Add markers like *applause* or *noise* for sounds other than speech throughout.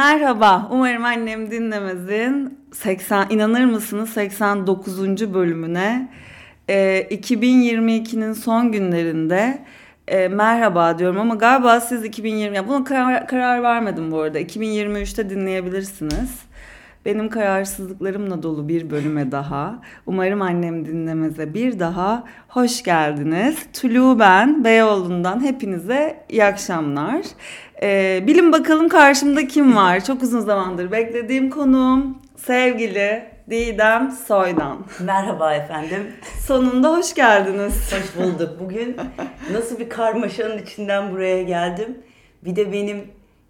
Merhaba, umarım annem dinlemezin 80 inanır mısınız 89. bölümüne e, 2022'nin son günlerinde e, merhaba diyorum ama galiba siz 2020 ya buna karar, karar vermedim bu arada 2023'te dinleyebilirsiniz. Benim kararsızlıklarımla dolu bir bölüme daha. Umarım annem dinlemeze bir daha hoş geldiniz. Tulu ben Beyoğlu'ndan hepinize iyi akşamlar. Ee, bilin bakalım karşımda kim var? Çok uzun zamandır beklediğim konuğum sevgili Didem Soydan. Merhaba efendim. Sonunda hoş geldiniz. Hoş bulduk. Bugün nasıl bir karmaşanın içinden buraya geldim. Bir de benim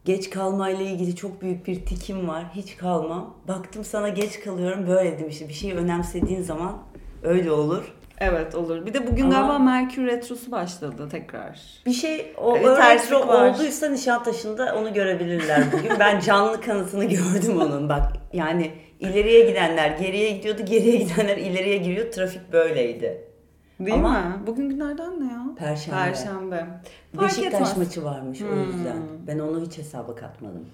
geç kalmayla ilgili çok büyük bir tikim var. Hiç kalmam. Baktım sana geç kalıyorum. Böyle dedim işte bir şeyi önemsediğin zaman öyle olur. Evet olur. Bir de bugün Ama- galiba Merkür Retrosu başladı tekrar. Bir şey o terslik retro var. olduysa Nişantaşı'nda onu görebilirler bugün. Ben canlı kanıtını *laughs* gördüm onun bak. Yani ileriye gidenler geriye gidiyordu, geriye gidenler ileriye giriyor. Trafik böyleydi. Değil Ama- mi? Bugün günlerden ne ya? Perşembe. Perşembe. Fark Beşiktaş etmez. maçı varmış o Hmm. yüzden. Ben onu hiç hesaba katmadım.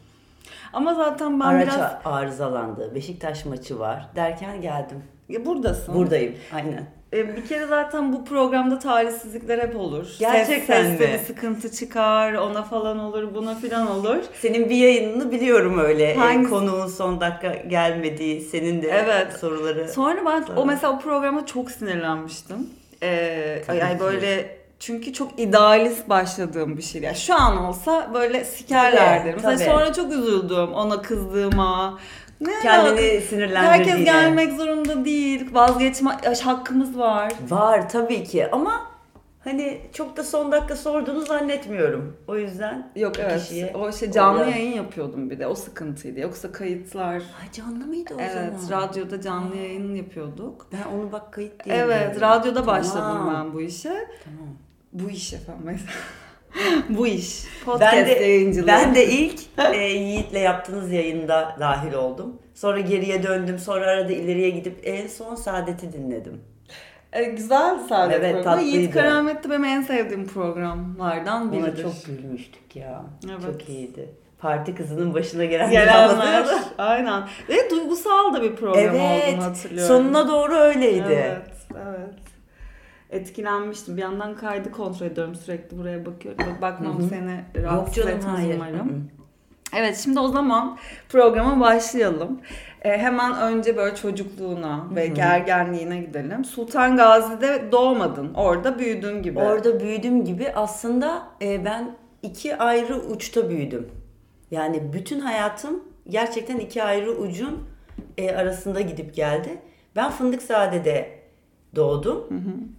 Ama zaten ben Araç biraz... arızalandı. Beşiktaş maçı var derken geldim. Ya buradasın. Buradayım. Aynen. E, bir kere zaten bu programda talihsizlikler hep olur. Gerçekten Ses, seste mi? bir sıkıntı çıkar, ona falan olur, buna filan olur. Senin bir yayınını biliyorum öyle. E, Hangisi? Konuğun son dakika gelmediği, senin de Evet. soruları. Sonra ben Sonra. o mesela o programa çok sinirlenmiştim. Ee, yani ki. böyle çünkü çok idealist başladığım bir şey. Yani şu an olsa böyle sikerlerdi. Tabii, Mesela sonra çok üzüldüm ona kızdığıma. Ne Kendini sinirlendirdiğine. Herkes gelmek zorunda değil. Vazgeçme hakkımız var. Var tabii ki ama hani çok da son dakika sorduğunu zannetmiyorum. O yüzden Yok evet. kişiye O şey canlı orada- yayın yapıyordum bir de. O sıkıntıydı. Yoksa kayıtlar. Ha, canlı mıydı o evet, zaman? radyoda canlı yayın yapıyorduk. Ben onu bak kayıt diye Evet, radyoda başladım Tamam. ben bu işe. Tamam. Bu iş efendim mesela. *laughs* bu iş. Podcast Ben de, yayıncılığı. ben de *laughs* ilk e, Yiğit'le yaptığınız yayında dahil oldum. Sonra geriye döndüm. Sonra arada ileriye gidip en son Saadet'i dinledim. E, güzeldi sadece Evet, program. tatlıydı. Yiğit Keramet de benim en sevdiğim programlardan Ona biridir. çok gülmüştük ya. Evet. Çok iyiydi. Parti kızının başına gelen Gelenler. Aynen. Ve duygusal da bir program Evet. olduğunu hatırlıyorum. Sonuna doğru öyleydi. Evet, evet. Etkilenmiştim. Bir yandan kaydı kontrol ediyorum sürekli buraya bakıyorum. Bak- Bakmam seni Yok rahatsız canım etmez umarım. Evet şimdi o zaman programa başlayalım. Ee, hemen önce böyle çocukluğuna, belki ergenliğine gidelim. Sultan Gazi'de doğmadın. Orada büyüdün gibi. Orada büyüdüm gibi aslında e, ben iki ayrı uçta büyüdüm. Yani bütün hayatım gerçekten iki ayrı ucun e, arasında gidip geldi. Ben Fındıkzade'de doğdum.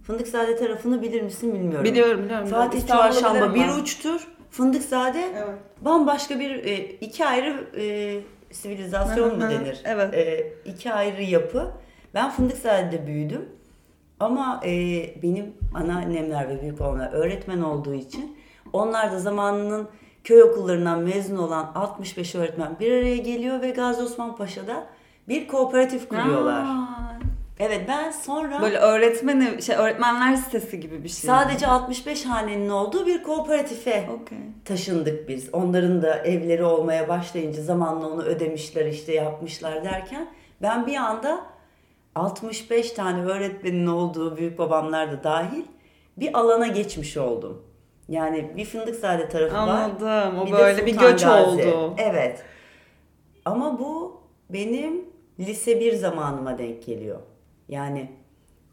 Fındıkzade tarafını bilir misin bilmiyorum. Biliyorum biliyorum. Fatih Çarşamba bir ben. uçtur. Fındıkzade Evet. bambaşka bir e, iki ayrı e, sivilizasyon mu Hı hı, denir? evet. E, iki ayrı yapı. Ben Fındıkzade'de büyüdüm. Ama e, benim anneannemler ve büyük babamlar öğretmen olduğu için onlar da zamanının köy okullarından mezun olan 65 öğretmen bir araya geliyor ve Gazi Osman Paşa'da bir kooperatif kuruyorlar. Aa, Evet ben sonra Böyle öğretmen şey öğretmenler sitesi gibi bir şey. sadece 65 hanenin olduğu bir kooperatife Okey. taşındık biz. Onların da evleri olmaya başlayınca zamanla onu ödemişler işte yapmışlar derken ben bir anda 65 tane öğretmenin olduğu büyük babamlar da dahil bir alana geçmiş oldum. Yani bir Fındıkzade tarafı var. Anladım. O bir böyle bir göç Gazi. oldu. Evet. Ama bu benim lise 1 zamanıma denk geliyor. Yani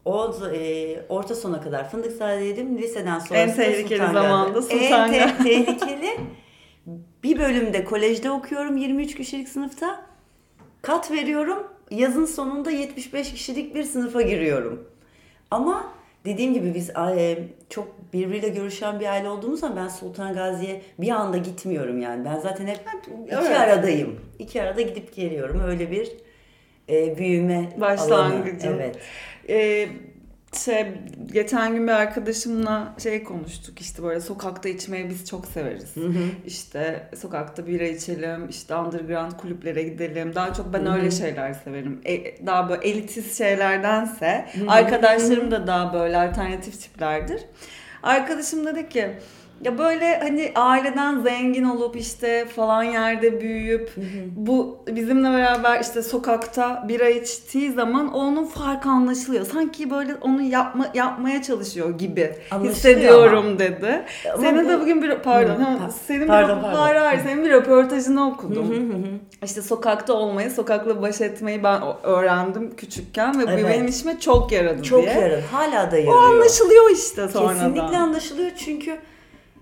o e, orta sona kadar Fındıkzade'ydim. Liseden sonra En tehlikeli Sultan zamanda Sultan En te- tehlikeli. Bir bölümde kolejde okuyorum 23 kişilik sınıfta. Kat veriyorum. Yazın sonunda 75 kişilik bir sınıfa giriyorum. Ama dediğim gibi biz e, çok birbiriyle görüşen bir aile olduğumuz zaman ben Sultan Gazi'ye bir anda gitmiyorum yani. Ben zaten hep iki Evet. aradayım. İki arada gidip geliyorum. Öyle bir e, büyüme Başlangıcı. alanı. Evet. Ee, şey geçen gün bir arkadaşımla şey konuştuk işte böyle sokakta içmeyi biz çok severiz. İşte sokakta bira içelim, işte underground kulüplere gidelim. Daha çok ben öyle şeyler severim. E, daha böyle elitist şeylerdense arkadaşlarım da daha böyle alternatif tiplerdir. Arkadaşım dedi ki Ya böyle hani aileden zengin olup işte falan yerde büyüyüp bu bizimle beraber işte sokakta bira içtiği zaman onun farkı anlaşılıyor. Sanki böyle onu yapma yapmaya çalışıyor gibi Anlaşılıyor hissediyorum ama. dedi. Ama senin bu- de bugün bir pardon, Hı, pa- senin pardon, bir pardon. hayır hayır senin bir röportajını okudum. Hı hı hı. İşte sokakta olmayı, sokakla baş etmeyi ben o- öğrendim küçükken ve bu Evet. benim işime çok yaradı Çok diye. yarın. Hala da O yarıyor. anlaşılıyor işte sonradan. Kesinlikle anlaşılıyor çünkü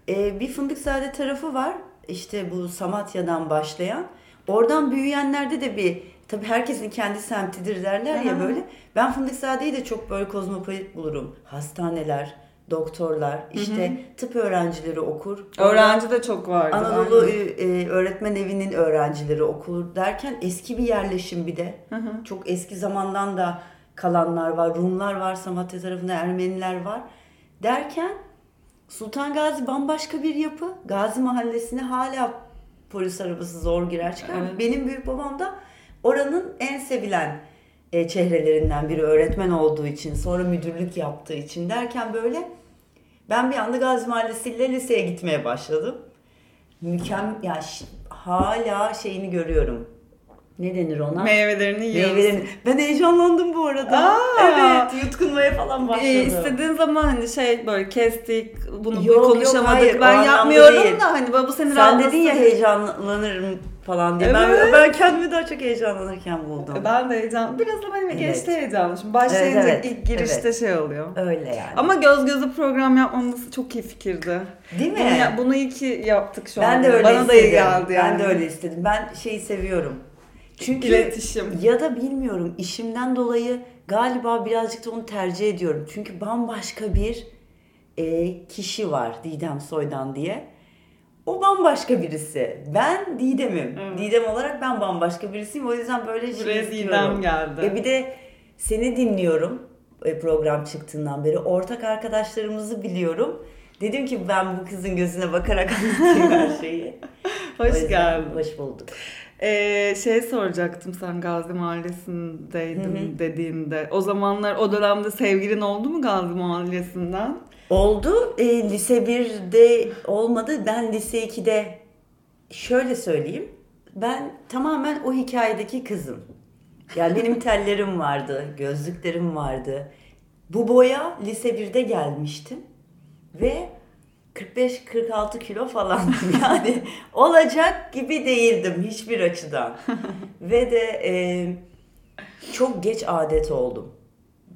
e, bir Fındıkzade tarafı var. İşte bu Samatya'dan başlayan. Oradan büyüyenlerde de bir tabii herkesin kendi semtidir derler ya böyle. Ben Fındıkzade'yi de çok böyle kozmopolit bulurum. Hastaneler, doktorlar, işte tıp öğrencileri okur. Öğrenci de çok vardı. Anadolu aynen. e, Öğretmen Evi'nin öğrencileri okur derken eski bir yerleşim bir de. Hı hı. Çok eski zamandan da kalanlar var. Rumlar var Samatya tarafında, Ermeniler var. Derken Sultan Gazi bambaşka bir yapı. Gazi Mahallesi'ne hala polis arabası zor girer çıkar. Evet. Benim büyük babam da oranın en sevilen e, çehrelerinden biri öğretmen olduğu için, sonra müdürlük yaptığı için derken böyle ben bir anda Gazi Mahallesi'yle liseye gitmeye başladım. Mükemmel, ya ş- hala şeyini görüyorum. Ne denir ona? Meyvelerini yiyoruz. Meyvelerini. Ben heyecanlandım bu arada. Aa! Evet, yutkunmaya falan başladım. Ee, istediğin zaman hani şey böyle kestik bunu Yok, yok, konuşamadık hayır, o ben yapmıyorum değil. da hani bu seni Sen dedin ya heyecanlanırım falan diye. Ben, Evet. ben kendimi daha çok heyecanlanırken buldum. Ben de heyecan. Biraz da benim Evet. geçti heyecanlı. Şimdi başlayınca Evet, evet, ilk girişte evet. şey oluyor. Öyle yani. Ama göz gözü program yapmamız çok iyi fikirdi. Değil mi? Bunu, ya- bunu iyi ki yaptık şu ben an. de öyle Bana istedim. da iyi geldi yani. Ben de öyle istedim. Ben şeyi seviyorum. Çünkü İletişim. ya da bilmiyorum işimden dolayı galiba birazcık da onu tercih ediyorum. Çünkü bambaşka bir e, kişi var Didem Soydan diye. O bambaşka birisi. Ben Didem'im. Evet. Didem olarak ben bambaşka birisiyim. O yüzden böyle şey Buraya. Didem geldi. E bir de seni dinliyorum e, program çıktığından beri. Ortak arkadaşlarımızı biliyorum. Dedim ki ben bu kızın gözüne bakarak anlatayım her şeyi. *laughs* Hoş geldin. Hoş bulduk. Ee, şey soracaktım sen Gazi Mahallesi'ndeydin Hı hı. dediğinde. O zamanlar o dönemde sevgilin oldu mu Gazi Mahallesi'nden? Oldu. E, lise 1'de olmadı. Ben lise 2'de şöyle söyleyeyim. Ben tamamen o hikayedeki kızım. Yani benim *laughs* tellerim vardı, gözlüklerim vardı. Bu boya lise 1'de gelmiştim. Ve 45-46 kilo falandım *laughs* yani. Olacak gibi değildim hiçbir açıdan. *laughs* Ve de e, çok geç adet oldum.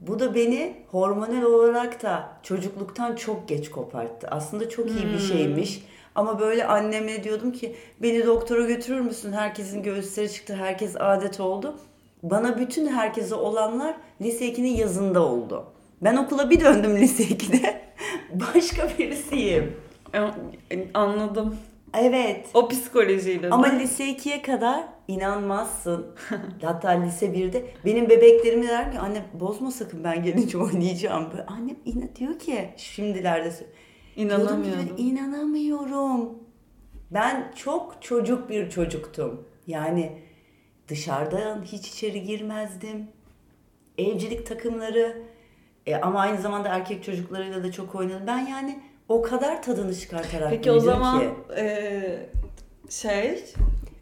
Bu da beni hormonal olarak da çocukluktan çok geç koparttı. Aslında çok iyi bir şeymiş. Ama böyle anneme diyordum ki beni doktora götürür müsün? Herkesin göğüsleri çıktı, herkes adet oldu. Bana bütün herkese olanlar lise 2'nin yazında oldu. Ben okula bir döndüm lise 2'de. *laughs* Başka birisiyim. Anladım. Evet. O psikolojiyle. Ama de. lise 2'ye kadar inanmazsın. Hatta lise 1'de benim bebeklerime der ki anne bozma sakın ben gelince oynayacağım. Böyle, Annem ina diyor ki şimdilerde ki İnanamıyorum. ben inanamıyorum. Ben çok çocuk bir çocuktum. Yani dışarıdan hiç içeri girmezdim. Evcilik takımları e, ama aynı zamanda erkek çocuklarıyla da çok oynadım. Ben yani o kadar tadını çıkartarak Peki o zaman ki. e, şey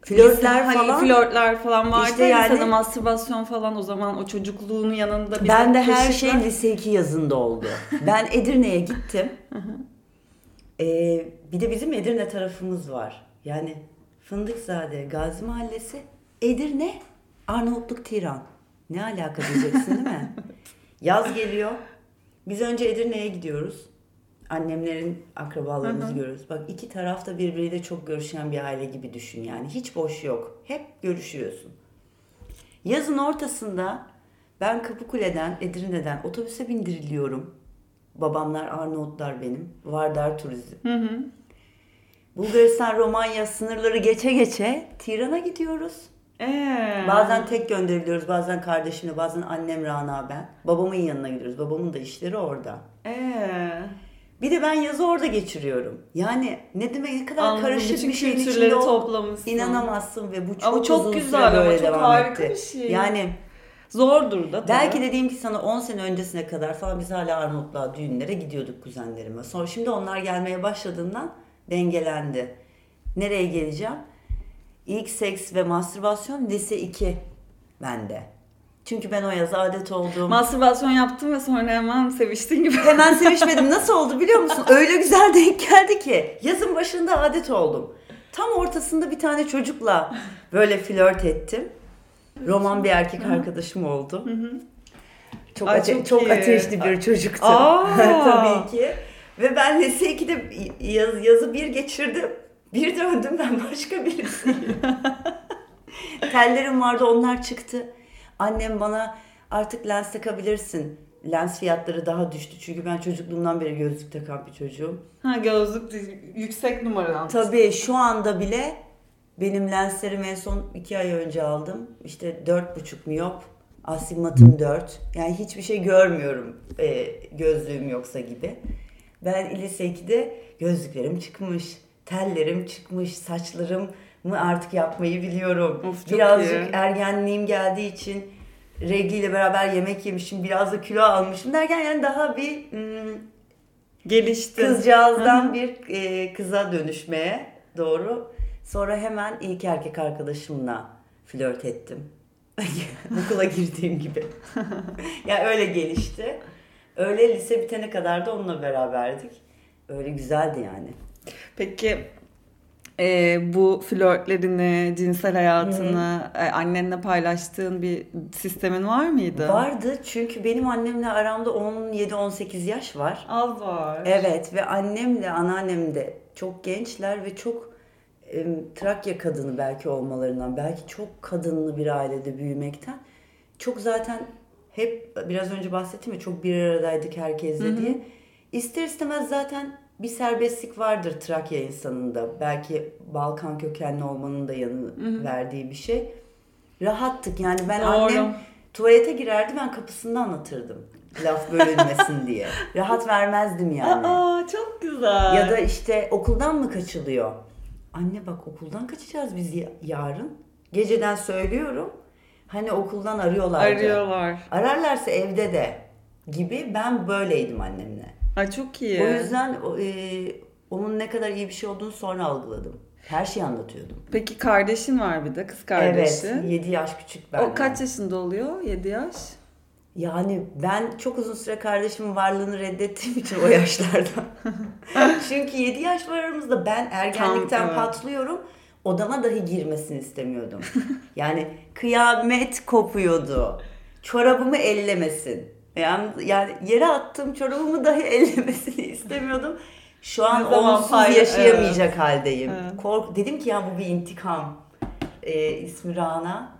Flörtler hani falan. flörtler falan vardı İşte ya yani- lisede mastürbasyon falan o zaman o çocukluğunun yanında bir Ben de her şey lise 2 yazında oldu. *laughs* Ben Edirne'ye gittim. Ee, bir de bizim Edirne tarafımız var. Yani Fındıkzade, Gazi Mahallesi, Edirne, Arnavutluk, Tiran. Ne alaka diyeceksin değil mi? *laughs* Yaz geliyor. Biz önce Edirne'ye gidiyoruz. Annemlerin akrabalarımızı görüyoruz. Bak iki taraf da birbiriyle çok görüşen bir aile gibi düşün yani. Hiç boş yok. Hep görüşüyorsun. Yazın ortasında ben Kapıkule'den, Edirne'den otobüse bindiriliyorum. Babamlar Arnavutlar benim. Vardar Turizm. Hı hı. Bulgaristan, Romanya sınırları geçe geçe Tiran'a gidiyoruz. Ee, Bazen tek gönderiliyoruz, bazen kardeşimle, bazen annem Rana ben. Babamın yanına gidiyoruz. Babamın da işleri orada. ee, Bir de ben yazı orada geçiriyorum. Yani ne demek ne kadar Anladım. karışık bir şeyin içinde toplamışsın. İnanamazsın ve bu çok, Ama çok uzun güzel süre ama böyle çok devam harika etti. bir şey. Yani Zordur da tabii. Belki dediğim ki sana 10 sene öncesine kadar falan biz hala Arnavutluğa düğünlere gidiyorduk kuzenlerime. Sonra şimdi onlar gelmeye başladığından dengelendi. Nereye geleceğim? İlk seks ve mastürbasyon lise 2 bende. Çünkü ben o yaz adet oldum. Mastürbasyon yaptım ve sonra hemen seviştin gibi. Hemen *laughs* sevişmedim. Nasıl oldu biliyor musun? Öyle güzel denk geldi ki. Yazın başında adet oldum. Tam ortasında bir tane çocukla böyle flört ettim. Roman bir erkek arkadaşım oldu. Çok, Ay, ate- çok çok ateşli bir çocuktu. Aa! *laughs* Tabii ki. Ve ben lise 2'de yaz, yazı bir geçirdim. Bir döndüm ben başka birisiyim. *laughs* Tellerim vardı onlar çıktı. Annem bana artık lens takabilirsin. Lens fiyatları daha düştü. Çünkü ben çocukluğumdan beri gözlük takan bir çocuğum. Ha gözlük yüksek numaradan. Tabii şu anda bile benim lenslerimi en son iki ay önce aldım. İşte dört buçuk miyop. Astigmatım 4. Yani hiçbir şey görmüyorum e, gözlüğüm yoksa gibi. Ben lise 2'de gözlüklerim çıkmış. Tellerim çıkmış. Saçlarımı artık yapmayı biliyorum. Of, Birazcık iyi. ergenliğim geldiği için regliyle beraber yemek yemişim. Biraz da kilo almışım derken yani daha bir hmm, Gelişti. kızcağızdan bir e, kıza dönüşmeye doğru. Sonra hemen ilk erkek arkadaşımla flört ettim. *laughs* Okula girdiğim gibi. *laughs* ya öyle gelişti. Öyle lise bitene kadar da onunla beraberdik. Öyle güzeldi yani. Peki e, bu flörtlerini, cinsel hayatını e, annenle paylaştığın bir sistemin var mıydı? Vardı çünkü benim annemle aramda 17-18 yaş var. Az var. Evet ve annemle anneannem de çok gençler ve çok e, Trakya kadını belki olmalarından, belki çok kadınlı bir ailede büyümekten çok zaten hep biraz önce bahsettim ya çok bir aradaydık herkesle diye. İster istemez zaten bir serbestlik vardır Trakya insanında. Belki Balkan kökenli olmanın da yanı verdiği bir şey. Rahattık yani ben Doğru. annem tuvalete girerdi ben kapısında anlatırdım. Laf bölünmesin diye. *laughs* Rahat vermezdim yani. Aa çok güzel. Ya da işte okuldan mı kaçılıyor? Anne bak okuldan kaçacağız biz ya- yarın. Geceden söylüyorum. Hani okuldan arıyorlardı. arıyorlar. Ararlarsa evde de gibi ben böyleydim annemle. Ay çok iyi. O yüzden e, onun ne kadar iyi bir şey olduğunu sonra algıladım. Her şeyi anlatıyordum. Peki kardeşin var bir de kız kardeşi. Evet 7 yaş küçük benden. O kaç yaşında oluyor? 7 yaş. Yani ben çok uzun süre kardeşimin varlığını reddettiğim için o yaşlarda. *laughs* Çünkü 7 yaş var aramızda. Ben ergenlikten Tam, evet. patlıyorum. Odama dahi girmesini istemiyordum. Yani kıyamet kopuyordu. Çorabımı ellemesin. Yani, yani yere attığım çorabımı dahi *laughs* ellemesini istemiyordum. Şu an onsuz yaşayamayacak haldeyim. Evet. Kork dedim ki ya bu bir intikam. Ee, ismi Rana.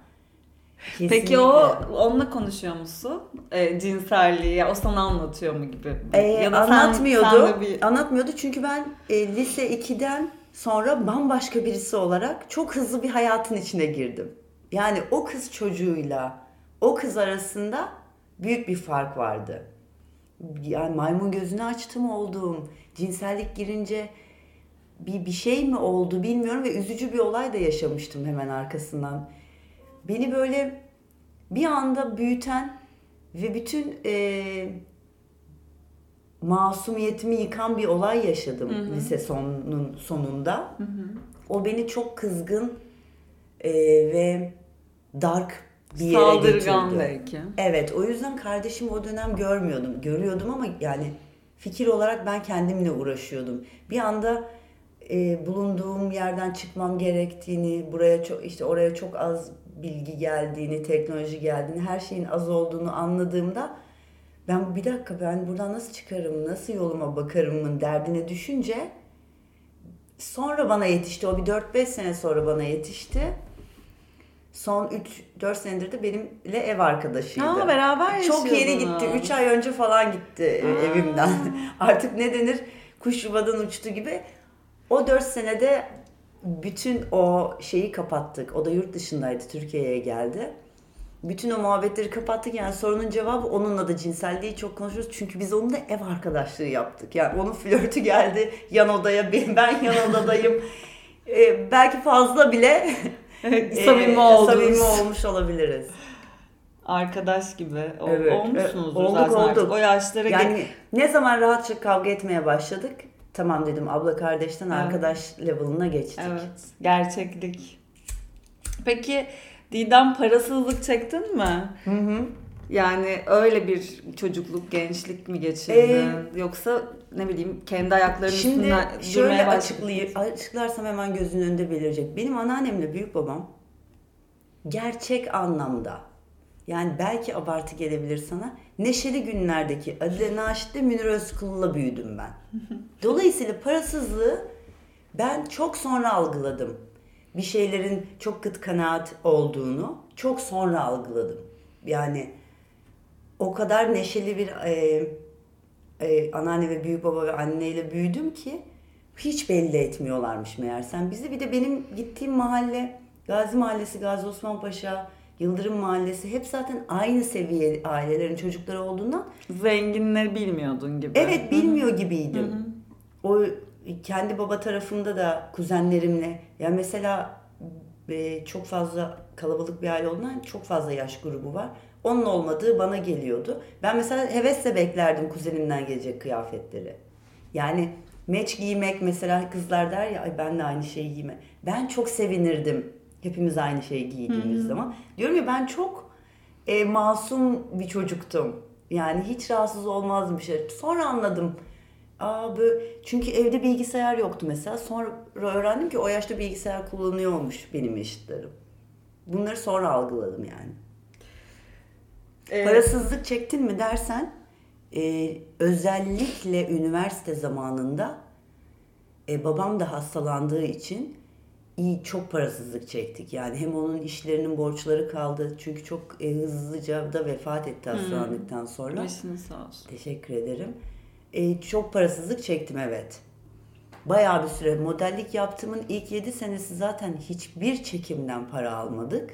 Peki Kesinlikle. o onunla konuşuyor musun? E, cinselliği ya o sana anlatıyor mu gibi? Ee, ya da anlatmıyordu. sen bir Anlatmıyordu çünkü ben e, lise 2'den sonra bambaşka birisi olarak çok hızlı bir hayatın içine girdim. Yani o kız çocuğuyla o kız arasında büyük bir fark vardı. Yani maymun gözünü açtım oldum. Cinsellik girince bir bir şey mi oldu bilmiyorum ve üzücü bir olay da yaşamıştım hemen arkasından. Beni böyle bir anda büyüten ve bütün e, masumiyetimi yıkan bir olay yaşadım lise sonunun sonunda. O beni çok kızgın e, ve dark bir yere saldırgan götürdü. belki. Evet o yüzden kardeşimi o dönem görmüyordum. Görüyordum ama yani fikir olarak ben kendimle uğraşıyordum. Bir anda e, bulunduğum yerden çıkmam gerektiğini, buraya çok işte oraya çok az bilgi geldiğini, teknoloji geldiğini, her şeyin az olduğunu anladığımda ben bir dakika ben buradan nasıl çıkarım, nasıl yoluma bakarımın derdine düşünce sonra bana yetişti. O bir 4-5 sene sonra bana yetişti. Son 3-4 senedir de benimle ev arkadaşıydı. Aa, beraber Çok yeni gitti. 3 ay önce falan gitti e, Aa. evimden. *laughs* Artık ne denir? Kuş yuvadan uçtu gibi. O 4 senede bütün o şeyi kapattık. O da yurt dışındaydı. Türkiye'ye geldi. Bütün o muhabbetleri kapattık. Yani sorunun cevabı onunla da cinselliği çok konuşuyoruz. Çünkü biz onunla ev arkadaşlığı yaptık. Yani onun flörtü geldi yan odaya. Ben ben yan odadayım. Ee, *laughs* belki fazla bile samimi e, oldunuz. samimi olmuş olabiliriz. arkadaş gibi ol, Evet, olmuşsunuzdur evet, olduk, zaten artık. olduk. O yaşlara Yani gel- ne zaman rahatça kavga etmeye başladık? Tamam dedim abla kardeşten Evet. arkadaş level'ına geçtik. Evet, gerçeklik. Peki Didem parasızlık çektin mi? Hı hı. Yani öyle bir çocukluk, gençlik mi geçirdin? Ee, Yoksa ne bileyim kendi ayaklarının Şimdi şöyle açıklayayım, açıklarsam hemen gözünün önünde belirecek. Benim anneannemle büyük babam gerçek anlamda yani belki abartı gelebilir sana. Neşeli günlerdeki Adile Naşit'le Münir Özkul'la büyüdüm ben. *laughs* Dolayısıyla parasızlığı ben çok sonra algıladım. Bir şeylerin çok kıt kanaat olduğunu çok sonra algıladım. Yani o kadar neşeli bir e, e, anneanne ve büyük baba ve anneyle büyüdüm ki hiç belli etmiyorlarmış meğersem bizi. Bir de benim gittiğim mahalle Gazi Mahallesi, Gazi Osman Paşa, Yıldırım Mahallesi hep zaten aynı seviye ailelerin çocukları olduğundan Zenginleri bilmiyordun gibi. evet bilmiyor gibiydim. O kendi baba tarafımda da kuzenlerimle ya mesela e, çok fazla kalabalık bir aile olduğundan çok fazla yaş grubu var. Onun olmadığı bana geliyordu. Ben mesela hevesle beklerdim kuzenimden gelecek kıyafetleri. Yani meç giymek mesela kızlar der ya Ay ben de aynı şeyi giyme. Ben çok sevinirdim hepimiz aynı şeyi giydiğimiz zaman. Diyorum ya ben çok e, masum bir çocuktum. Yani hiç rahatsız olmazdım bir şey. Sonra anladım. Aa böyle, çünkü evde bilgisayar yoktu mesela. Sonra öğrendim ki o yaşta bilgisayar kullanıyormuş benim eşitlerim. Bunları sonra algıladım yani. Ee, Parasızlık çektin mi dersen e, özellikle üniversite zamanında e, babam da hastalandığı için iyi çok parasızlık çektik. Yani hem onun işlerinin borçları kaldı çünkü çok e, hızlıca da vefat etti hastalandıktan sonra. Başınız sağ olsun. Teşekkür ederim. E, çok parasızlık çektim evet. Bayağı bir süre modellik yaptığımın ilk 7 senesi zaten hiçbir çekimden para almadık.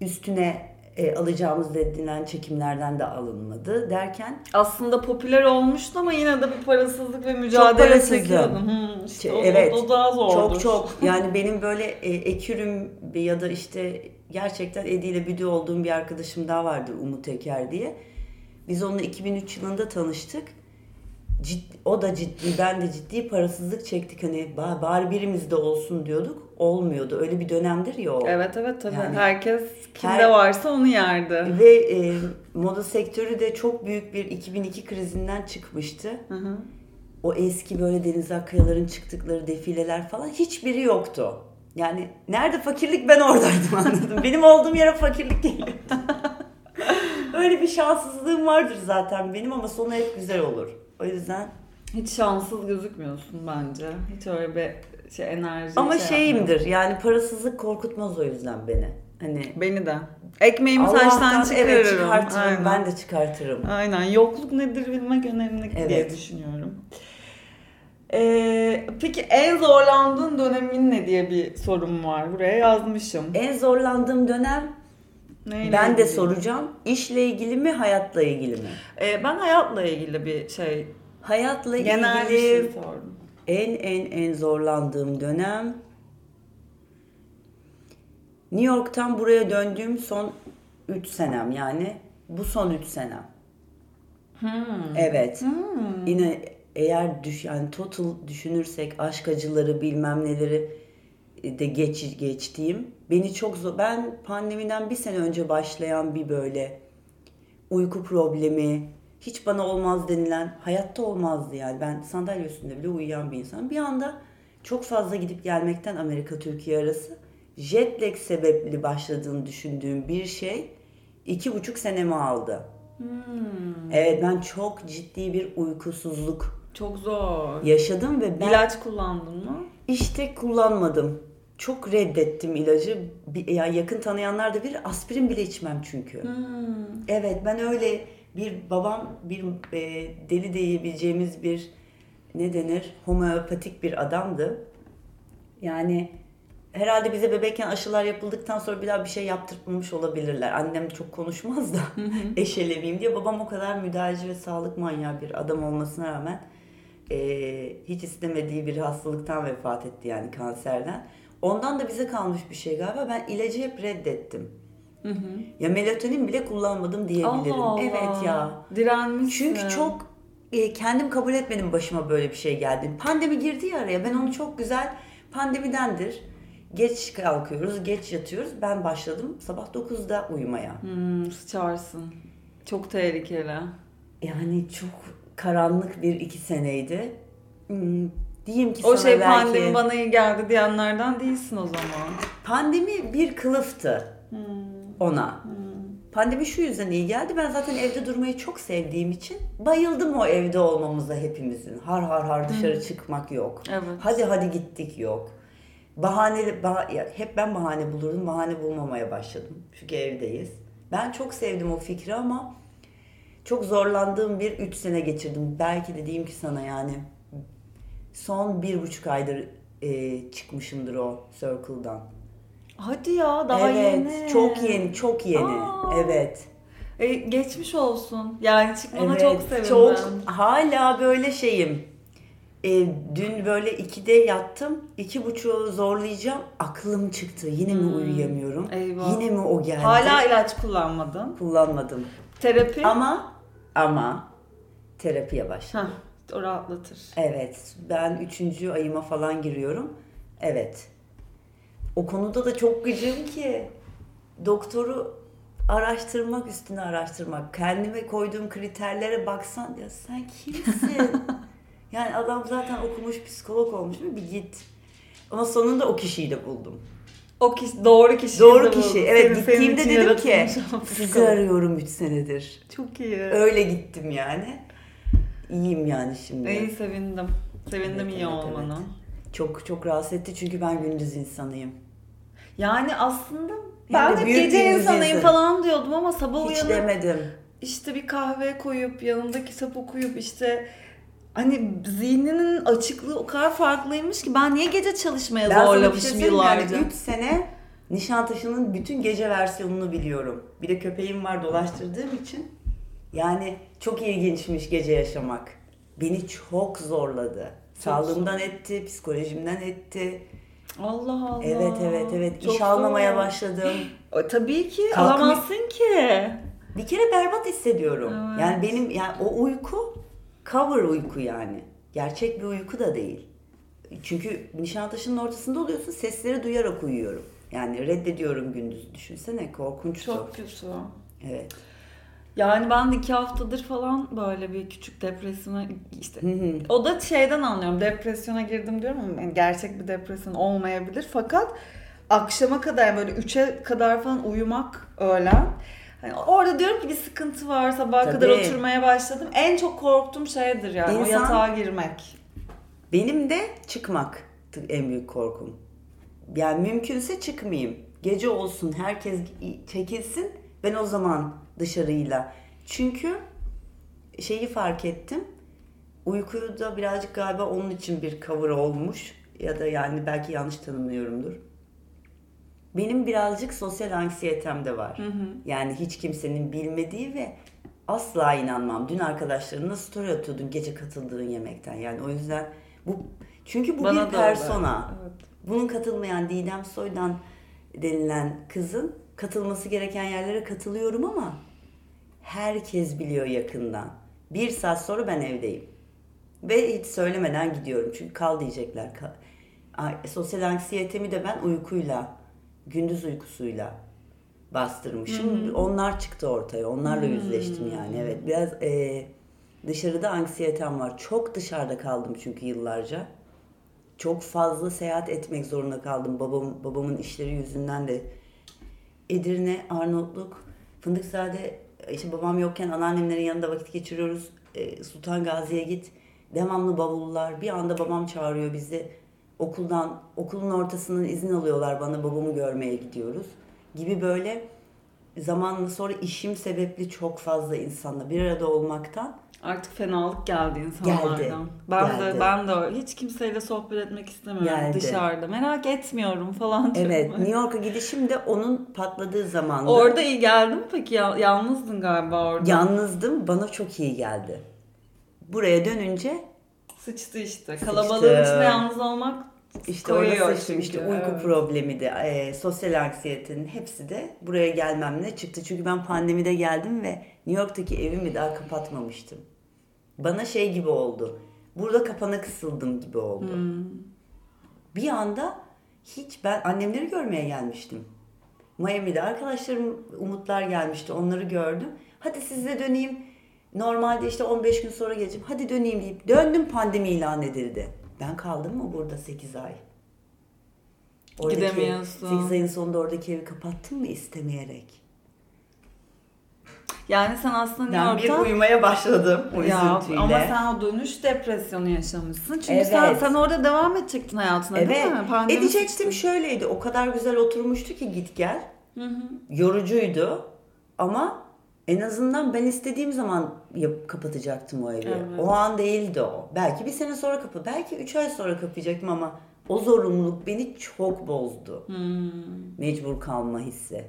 Üstüne e, alacağımız dedilen çekimlerden de alınmadı derken Aslında popüler olmuştu ama yine de bir parasızlık ve mücadele çekiyordun. Hmm, işte Ç- o, evet. o, daha zordur. çok çok yani benim böyle e, ekürüm ya da işte gerçekten Edi ile büdü olduğum bir arkadaşım daha vardır Umut Eker diye. Biz onunla 2003 yılında tanıştık. Ciddi, o da ciddi, ben de ciddi parasızlık çektik. Hani ba- bari birimizde olsun diyorduk. Olmuyordu. Öyle bir dönemdir ya o. Evet evet tabii. Yani Herkes kimde her- varsa onu yerdi. Ve e, moda sektörü de çok büyük bir 2002 krizinden çıkmıştı. Hı hı. O eski böyle Deniz Akkayaların çıktıkları defileler falan hiçbiri yoktu. Yani nerede fakirlik ben oradaydım *laughs* anladım. Benim olduğum yere fakirlik geliyordu. *laughs* Öyle bir şanssızlığım vardır zaten benim ama sonu hep güzel olur. O yüzden Hiç şanssız gözükmüyorsun bence. Hiç öyle bir şey enerji ama şey şeyimdir yani parasızlık korkutmaz o yüzden beni. Hani yapmıyor. Beni de. Ekmeğimi Allah'tan çıkarırım. evet çıkartırım Aynen. ben de çıkartırım. Aynen. Yokluk nedir bilmek önemli diye Evet. düşünüyorum. Ee, peki en zorlandığın dönemin ne diye bir sorum var. Buraya yazmışım. En zorlandığım dönem Neyle ben de ilgili? soracağım. İşle ilgili mi hayatla ilgili mi? Ee, ben hayatla ilgili bir şey, Hayatla genel bir ilgili şey sordum. En en en zorlandığım dönem New York'tan buraya döndüğüm son 3 senem yani bu son 3 senem. Hmm. Evet. Hmm. Yine eğer düş yani total düşünürsek aşk acıları bilmem neleri de geç geçtiğim beni çok zor ben pandemiden bir sene önce başlayan bir böyle uyku problemi hiç bana olmaz denilen hayatta olmazdı yani ben sandalye üstünde bile uyuyan bir insan bir anda çok fazla gidip gelmekten Amerika Türkiye arası jet lag sebepli başladığını düşündüğüm bir şey iki buçuk senemi aldı. Hmm. Evet ben çok ciddi bir uykusuzluk Çok zor. yaşadım ve ben İlaç kullandın mı? işte kullanmadım. Çok reddettim ilacı. Bir- Yani yakın tanıyanlar da bir aspirin bile içmem çünkü. Hmm. Evet ben öyle bir babam bir e, deli diyebileceğimiz bir ne denir homeopatik bir adamdı. Yani herhalde bize bebekken aşılar yapıldıktan sonra bir daha bir şey yaptırmamış olabilirler. Annem çok konuşmaz da *laughs* eşeleviyim diye. Babam o kadar müdahaleci ve sağlık manyağı bir adam olmasına rağmen e, hiç istemediği bir hastalıktan vefat etti yani kanserden. Ondan da bize kalmış bir şey galiba. Ben ilacı hep reddettim. Ya melatonin bile kullanmadım diyebilirim. Allah Allah. Evet ya. Direnmişsin. Çünkü çok e, kendim kabul etmedim başıma böyle bir şey geldi. Pandemi girdi ya araya. Ben onu çok güzel pandemidendir. Geç kalkıyoruz, geç yatıyoruz. Ben başladım sabah 9'da uyumaya. Hmm, sıçarsın. Çok tehlikeli. Yani çok karanlık bir iki seneydi. Hmm, diyeyim ki O sana şey belki pandemi bana iyi geldi diyenlerden değilsin o zaman. pandemi bir kılıftı ona. Pandemi şu yüzden iyi geldi. Ben zaten evde durmayı çok sevdiğim için bayıldım o evde olmamıza hepimizin. Har har har dışarı çıkmak yok. Evet. Hadi hadi gittik yok. Bahane, bah- ya hep ben bahane bulurdum. Bahane bulmamaya başladım. Çünkü evdeyiz. Ben çok sevdim o fikri ama çok zorlandığım bir 3 sene geçirdim. Belki de diyeyim ki sana yani son bir buçuk aydır e, çıkmışımdır o circle'dan. Hadi ya daha evet, yeni. çok yeni, çok yeni. Aa. Evet. E, geçmiş olsun. Yani çıkmana evet, çok sevindim. Çok hala böyle şeyim. E, dün böyle 2'de yattım. iki buçuğu zorlayacağım. Aklım çıktı. Yine mi uyuyamıyorum? Hmm. Eyvah. Yine mi o geldi? Hala ilaç kullanmadın. kullanmadım. Terapi. Ama ama terapiye başladım. Heh, o rahatlatır. Evet. Ben üçüncü ayıma falan giriyorum. Evet. O konuda da çok gıcığım ki doktoru araştırmak üstüne araştırmak. Kendime koyduğum kriterlere baksan ya sen kimsin? *laughs* yani adam zaten okumuş psikolog olmuş mu bir git. Ama sonunda o kişiyi de buldum. O kişi doğru kişi. Doğru kişi. Evet Senin- senin gittiğimde için dedim ki sizi psikolog." arıyorum 3 senedir. Çok iyi. Öyle gittim yani. İyiyim yani şimdi. İyi sevindim. Sevindim Evet, iyi evet, olmana. evet. Çok çok rahatsız etti çünkü ben gündüz insanıyım. Yani aslında ben de gece insanıyım insanı. falan diyordum ama sabah Hiç uyanıp demedim. işte bir kahve koyup yanımda kitap okuyup işte hani zihninin açıklığı o kadar farklıymış ki ben niye gece çalışmaya Ben şey zorlamışım yıllarca. yani 3 sene Nişantaşı'nın bütün gece versiyonunu biliyorum. Bir de köpeğim var dolaştırdığım için. Yani çok ilginçmiş gece yaşamak. Beni çok zorladı. Sağlığımdan etti, psikolojimden etti. Allah Allah. Evet evet evet. Çok İş almamaya zor. başladım. *gasps* E, Tabii ki Kalkmış- alamazsın ki. Bir kere berbat hissediyorum. Evet. Yani benim yani o uyku cover uyku yani. Gerçek bir uyku da değil. Çünkü Nişantaşı'nın ortasında oluyorsun sesleri duyarak uyuyorum. Yani reddediyorum gündüz. Düşünsene korkunçtu. Çok kötü. Evet. Yani ben de iki haftadır falan böyle bir küçük depresyona işte Hı hı. o da şeyden anlıyorum depresyona girdim diyorum ama yani gerçek bir depresyon olmayabilir fakat akşama kadar böyle 3'e kadar falan uyumak öğlen Hani orada diyorum ki bir sıkıntı var sabaha kadar oturmaya başladım. En çok korktuğum şeydir yani o İnsan- yatağa girmek. Benim de çıkmak en büyük korkum. Yani mümkünse çıkmayayım. Gece olsun, herkes çekilsin. Ben o zaman dışarıyla. Çünkü şeyi fark ettim. Uykuyu da birazcık galiba onun için bir cover olmuş. Ya da yani belki yanlış tanımlıyorumdur. Benim birazcık sosyal anksiyetem de var. Yani hiç kimsenin bilmediği ve asla inanmam. Dün arkadaşlarımla story atıyordun gece katıldığın yemekten. Yani o yüzden bu çünkü bu Bana bir persona. Evet. Bunun katılmayan Didem Soydan denilen kızın katılması gereken yerlere katılıyorum ama herkes biliyor yakından. Bir saat sonra ben evdeyim. Ve hiç söylemeden gidiyorum. Çünkü kal diyecekler. Sosyal anksiyetemi de ben uykuyla, gündüz uykusuyla bastırmışım. Onlar çıktı ortaya. Onlarla yüzleştim yani. Evet. Biraz e, dışarıda anksiyetem var. Çok dışarıda kaldım çünkü yıllarca. Çok fazla seyahat etmek zorunda kaldım. Babam, babamın işleri yüzünden de Edirne, Arnavutluk, Fındıkzade, işte babam yokken anneannemlerin yanında vakit geçiriyoruz. E, Sultan Gazi'ye git. Devamlı bavullar. Bir anda babam çağırıyor bizi. Okuldan, okulun ortasından izin alıyorlar bana babamı görmeye gidiyoruz. Gibi böyle zamanla sonra işim sebepli çok fazla insanla bir arada olmaktan Artık fenalık geldi insanlardan. Geldi. Ben Geldi. de ben de hiç kimseyle sohbet etmek istemiyorum Geldi. dışarıda. Merak etmiyorum falan. Evet, *laughs* New York'a gidişim de onun patladığı zamandı. Orada iyi geldi mi peki? Ya, yalnızdın galiba orada. Yalnızdım, bana çok iyi geldi. Buraya dönünce Sıçtı işte. Sıçtı. Kalabalığın içinde yalnız olmak işte orada çünkü, İşte uyku evet. problemi de, e, sosyal anksiyetenin hepsi de buraya gelmemle çıktı. Çünkü ben pandemide geldim ve New York'taki evimi daha kapatmamıştım. Bana şey gibi oldu. Burada kapana kısıldım gibi oldu. Hmm. Bir anda hiç ben annemleri görmeye gelmiştim. Miami'de arkadaşlarım Umutlar gelmişti. Onları gördüm. Hadi sizle döneyim. Normalde işte 15 gün sonra geleceğim. Hadi döneyim deyip döndüm pandemi ilan edildi. Ben kaldım mı burada 8 ay? Gidemiyorsun. 8 ayın sonunda oradaki evi kapattım mı istemeyerek? Yani sen aslında New Ben bir York'ta uyumaya başladım o ya, üzüntüyle. ama sen o dönüş depresyonu yaşamışsın. Çünkü Evet. sen, sen orada devam edecektin hayatına değil Evet. mi? Pandemi Edecektim sıçtı. şöyleydi. O kadar güzel oturmuştu ki git gel. Hı hı. yorucuydu ama en azından ben istediğim zaman yap, kapatacaktım o evi. Evet. O an değildi o. Belki bir sene sonra kapı, belki üç ay sonra kapayacaktım ama o zorunluluk beni çok bozdu. Hmm. Mecbur kalma hissi.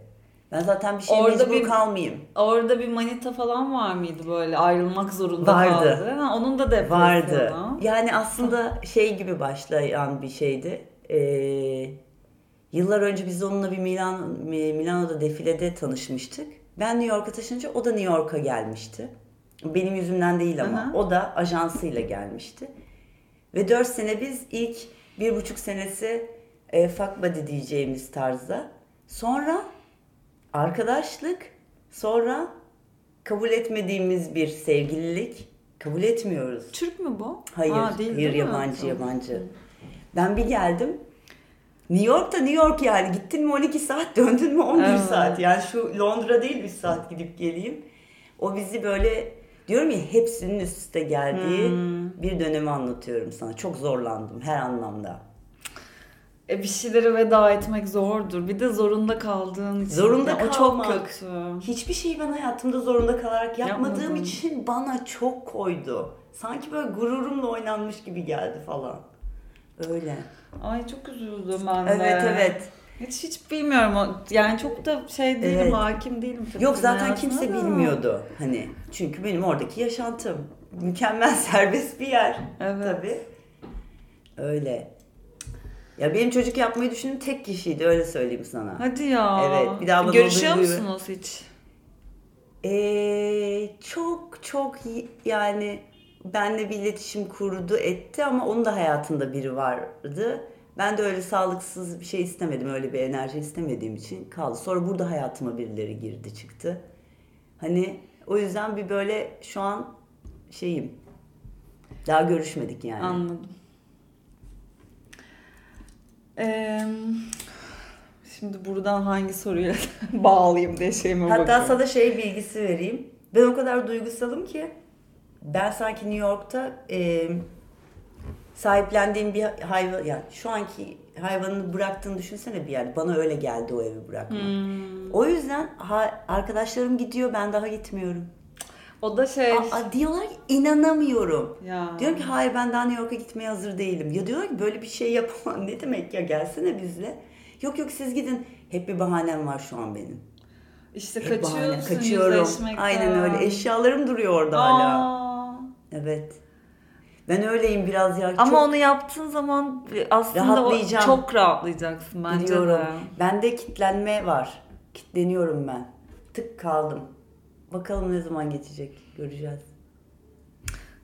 Ben zaten bir şey Orada mecbur bir- kalmayayım. Orada bir manita falan var mıydı böyle ayrılmak zorunda Vardı. kaldı. Ha, onun da depresyonu. Vardı. Yani aslında şey gibi başlayan bir şeydi. Ee, yıllar önce biz onunla bir Milan Milano'da defilede tanışmıştık. Ben New York'a taşınınca o da New York'a gelmişti. Benim yüzümden değil ama. Aha. O da ajansıyla gelmişti. Ve 4 sene biz ilk bir buçuk senesi e, fuck buddy diyeceğimiz tarzda. Sonra arkadaşlık, sonra kabul etmediğimiz bir sevgililik. Kabul etmiyoruz. Türk mü bu? Hayır, Ha, değil, hayır değil mi? yabancı Tamam. yabancı. Ben bir geldim. New York'ta New York yani. Gittin mi 12 saat, *laughs* döndün mü 11 Evet. saat. Yani şu Londra değil 3 saat gidip geleyim. O bizi böyle diyorum ya hepsinin üst üste geldiği Hmm. bir dönemi anlatıyorum sana. Çok zorlandım her anlamda. E bir şeylere veda etmek zordur. Bir de zorunda kaldığın için. Zorunda Ya O çok kalmak. kötü. Hiçbir şeyi ben hayatımda zorunda kalarak yapmadığım Yapmadın. için bana çok koydu. Sanki böyle gururumla oynanmış gibi geldi falan. Öyle. Ay çok üzüldüm ben de. Evet evet. Hiç hiç bilmiyorum. Yani çok da şey değilim, Evet. hakim değilim. Yok zaten kimse da. bilmiyordu hani. Çünkü benim oradaki yaşantım mükemmel *laughs* serbest bir yer. Evet. Tabii. Öyle. Ya benim çocuk yapmayı düşündüğüm tek kişiydi öyle söyleyeyim sana. Hadi ya. Evet, bir daha Görüşüyor gibi. musunuz hiç? Ee, çok çok yani benle bir iletişim kurdu etti ama onun da hayatında biri vardı. Ben de öyle sağlıksız bir şey istemedim. Öyle bir enerji istemediğim için kaldı. Sonra burada hayatıma birileri girdi çıktı. Hani o yüzden bir böyle şu an şeyim. Daha görüşmedik yani. Anladım. Ee, şimdi buradan hangi soruya *laughs* bağlayayım diye şeyime Hatta bakıyorum. sana şey bilgisi vereyim. Ben o kadar duygusalım ki ben sanki New York'ta e, sahiplendiğim bir hayvan yani şu anki hayvanını bıraktığını düşünsene bir yerde. Bana öyle geldi o evi bırakmak. Hmm. O yüzden ha- arkadaşlarım gidiyor ben daha gitmiyorum. O da şey. Aa, diyorlar ki inanamıyorum. ya. Diyorum ki hayır ben daha New York'a gitmeye hazır değilim. Ya diyorlar ki böyle bir şey yapamam. *laughs* Ne demek ya gelsene bizle. Yok yok siz gidin. Hep bir bahanem var şu an benim. İşte Hep bahane. kaçıyorsun Kaçıyorum. yüzleşmekten. Aynen öyle. Eşyalarım duruyor orada hala. Aa. Evet. Ben öyleyim biraz ya. Ama Çok onu yaptığın zaman aslında o Rahatlayacağım. çok rahatlayacaksın bence biliyorum. de. Bende kitlenme var. Kitleniyorum ben. Tık kaldım. Bakalım ne zaman geçecek. Göreceğiz.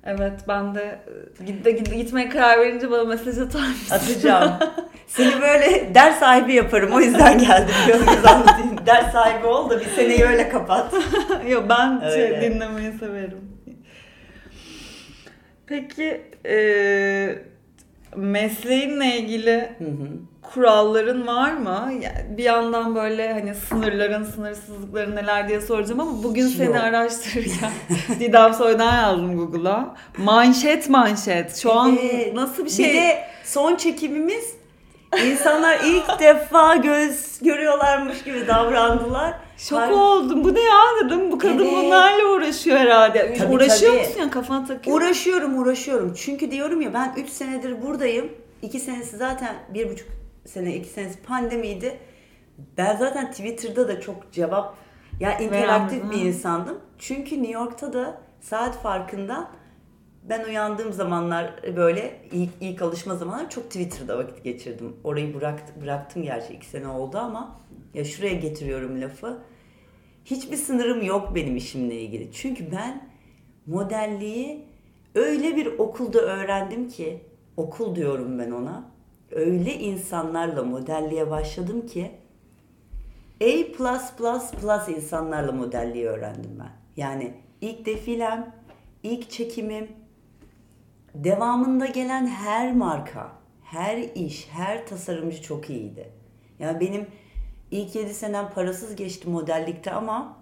Evet ben de e, git, git, gitmeye karar verince bana mesaj atar mısın? Atacağım. *laughs* Seni böyle ders sahibi yaparım. O yüzden geldim. Göz göz anlatayım. Ders sahibi ol da bir seneyi öyle kapat. *laughs* Yok ben şey, dinlemeyi severim. Peki e, mesleğinle ilgili Hı hı. Kuralların var mı? Yani bir yandan böyle hani sınırların, sınırsızlıkların neler diye soracağım ama bugün Hiç seni yok. araştırırken *laughs* Didem Soy'dan yazdım Google'a. Manşet manşet. Şu an Evet. nasıl bir şey? Bir de son çekimimiz insanlar ilk *laughs* defa göz görüyorlarmış gibi davrandılar. Şok Har- oldum. Bu ne ya dedim. Bu kadın Evet. bunlarla uğraşıyor herhalde. Tabii, Uğraşıyor tabii. musun yani kafana takıyor? Uğraşıyorum uğraşıyorum. Çünkü diyorum ya ben 3 senedir buradayım. 2 senesi zaten bir buçuk sene 2 senesi pandemiydi. Ben zaten Twitter'da da çok cevap ya interaktif Veren- bir Hı. insandım. Çünkü New York'ta da saat farkından ben uyandığım zamanlar böyle ilk, ilk alışma zamanlar çok Twitter'da vakit geçirdim. Orayı bıraktım, bıraktım gerçi iki sene oldu ama ya şuraya getiriyorum lafı. Hiçbir sınırım yok benim işimle ilgili. Çünkü ben modelliği öyle bir okulda öğrendim ki okul diyorum ben ona. Öyle insanlarla modelliğe başladım ki A+++ insanlarla modelliği öğrendim ben. Yani ilk defilem, ilk çekimim, devamında gelen her marka, her iş, her tasarımcı çok iyiydi. Yani benim ilk 7 senem parasız geçti modellikte ama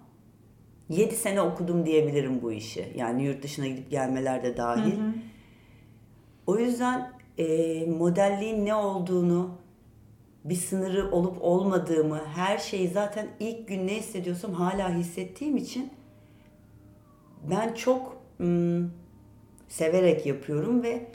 7 sene okudum diyebilirim bu işi. Yani yurt dışına gidip gelmeler de dahil. Hı hı. O yüzden e, modelliğin ne olduğunu, bir sınırı olup olmadığımı, her şeyi zaten ilk gün ne hissediyorsam hala hissettiğim için ben çok ım, severek yapıyorum ve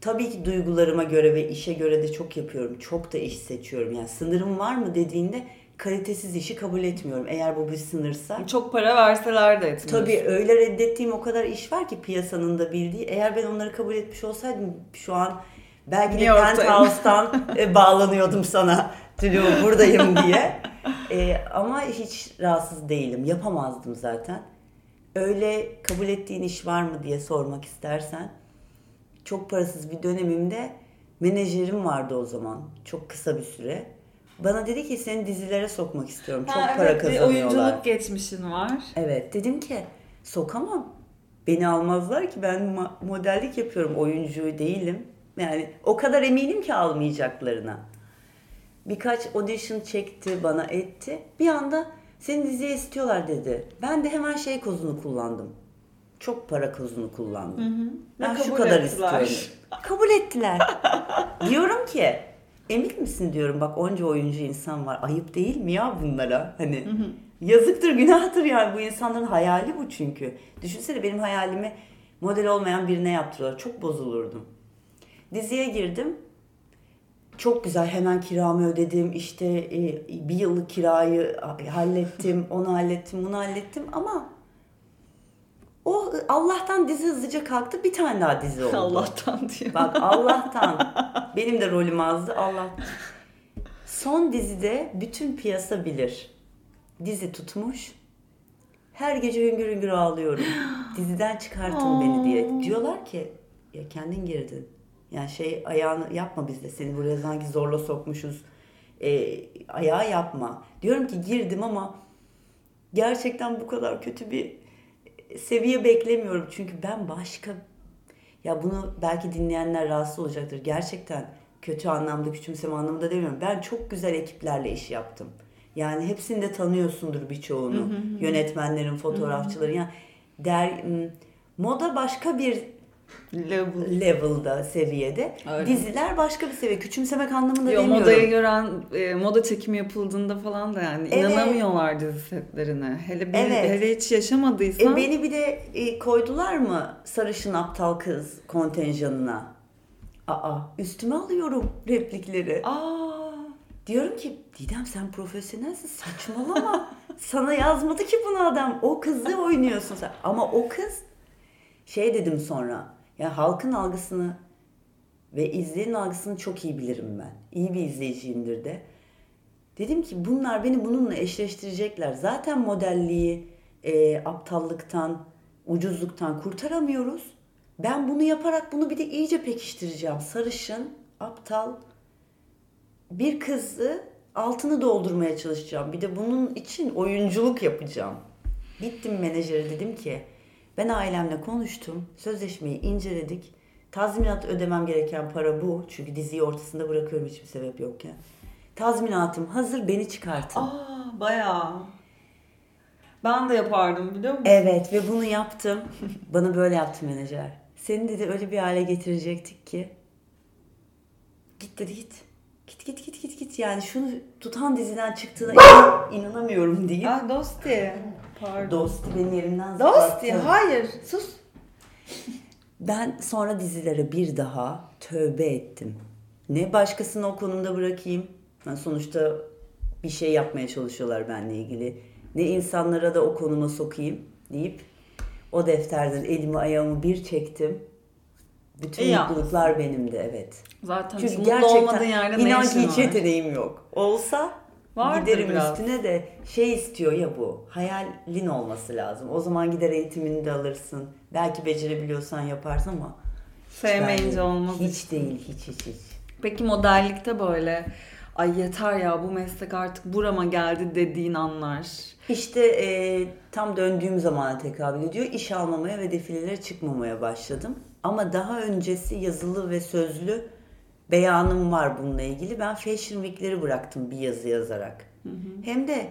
tabii ki duygularıma göre ve işe göre de çok yapıyorum. Çok da iş seçiyorum. Yani sınırım var mı dediğinde kalitesiz işi kabul etmiyorum. Eğer bu bir sınırsa. Çok para verseler de etmiyorsun. Tabii öyle reddettiğim o kadar iş var ki piyasanın da bildiği. Eğer ben onları kabul etmiş olsaydım şu an belki de Penthouse'tan *laughs* e, bağlanıyordum sana. Tülü buradayım diye. E, ama hiç rahatsız değilim. Yapamazdım zaten. Öyle kabul ettiğin iş var mı diye sormak istersen. Çok parasız bir dönemimde menajerim vardı o zaman. Çok kısa bir süre bana dedi ki seni dizilere sokmak istiyorum. Çok ha, para evet, kazanıyorlar. Oyunculuk geçmişin var. Evet dedim ki sokamam. Beni almazlar ki ben modellik yapıyorum. Oyuncu değilim. Yani o kadar eminim ki almayacaklarına. Birkaç audition çekti, bana etti. Bir anda seni diziye istiyorlar dedi. Ben de hemen şey kozunu kullandım. Çok para kozunu kullandım. Hı hı. Ben şu kadar ettiler. istiyorum. *laughs* Kabul ettiler. *laughs* Diyorum ki emin misin diyorum bak onca oyuncu insan var. Ayıp değil mi ya bunlara? Hani yazıktır günahtır yani bu insanların hayali bu çünkü. Düşünsene benim hayalimi model olmayan birine yaptırıyorlar. Çok bozulurdum. Diziye girdim. Çok güzel hemen kiramı ödedim. İşte e, bir yıllık kirayı hallettim. Onu hallettim, bunu hallettim ama o Allah'tan dizi hızlıca kalktı. Bir tane daha dizi oldu. Allah'tan diyor. Bak Allah'tan. *laughs* Benim de rolüm azdı. Allah. Son dizide bütün piyasa bilir. Dizi tutmuş. Her gece hüngür hüngür ağlıyorum. Diziden çıkartın beni diye. Diyorlar ki ya kendin girdin. Yani şey ayağını yapma bizde. Seni buraya sanki zorla sokmuşuz. E, ayağı yapma. Diyorum ki girdim ama gerçekten bu kadar kötü bir seviye beklemiyorum. Çünkü ben başka ya bunu belki dinleyenler rahatsız olacaktır. Gerçekten kötü anlamda, küçümseme anlamında demiyorum. Ben çok güzel ekiplerle iş yaptım. Yani hepsini de tanıyorsundur birçoğunu. Yönetmenlerin, fotoğrafçıların. Yani der, moda başka bir Level. level'da, seviyede. Öyle. Diziler başka bir seviye. Küçümsemek anlamında Yo, demiyorum. Modaya gören, e, moda çekimi yapıldığında falan da yani evet. inanamıyorlar dizi setlerine. Hele, bir, evet. hele hiç yaşamadıysan. E, beni bir de e, koydular mı sarışın aptal kız kontenjanına? Aa, üstüme alıyorum replikleri. Aa. Diyorum ki Didem sen profesyonelsin saçmalama. *laughs* Sana yazmadı ki bunu adam. O kızı oynuyorsun sen. Ama o kız şey dedim sonra yani halkın algısını ve izleyenin algısını çok iyi bilirim ben. İyi bir izleyiciyimdir de. Dedim ki bunlar beni bununla eşleştirecekler. Zaten modelliği e, aptallıktan, ucuzluktan kurtaramıyoruz. Ben bunu yaparak bunu bir de iyice pekiştireceğim. Sarışın, aptal bir kızı altını doldurmaya çalışacağım. Bir de bunun için oyunculuk yapacağım. Gittim menajere dedim ki ben ailemle konuştum. Sözleşmeyi inceledik. Tazminat ödemem gereken para bu. Çünkü diziyi ortasında bırakıyorum hiçbir sebep yokken. Tazminatım hazır beni çıkartın. Aa bayağı. Ben de yapardım biliyor musun? Evet ve bunu yaptım. *laughs* Bana böyle yaptı menajer. Seni dedi öyle bir hale getirecektik ki. Git dedi git. Git git git git git. Yani şunu tutan diziden çıktığına *laughs* inanamıyorum deyip. Ah dosti. Pardon. Dosti benim yerimden Dosti hayır sus. *laughs* Ben sonra dizilere bir daha tövbe ettim. Ne başkasını o konumda bırakayım. Yani sonuçta bir şey yapmaya çalışıyorlar benimle ilgili. Ne insanlara da o konuma sokayım deyip O defterden elimi ayağımı bir çektim. Bütün İyi mutluluklar benimdi evet. Zaten Çünkü mutlu gerçekten olmadığın yerde ne işin ki hiç var? yeteneğim yok. Olsa Vardır giderim biraz. üstüne de şey istiyor ya bu. Hayalin olması lazım. O zaman gider eğitimini de alırsın. Belki becerebiliyorsan yaparsın ama Sevmeyince olmaz. Hiç değil hiç hiç hiç. Peki modellikte böyle ay yeter ya bu meslek artık burama geldi dediğin anlar. İşte e, tam döndüğüm zamana tekabül ediyor. İş almamaya ve defilelere çıkmamaya başladım. Ama daha öncesi yazılı ve sözlü beyanım var bununla ilgili. Ben Fashion Week'leri bıraktım bir yazı yazarak. Hem de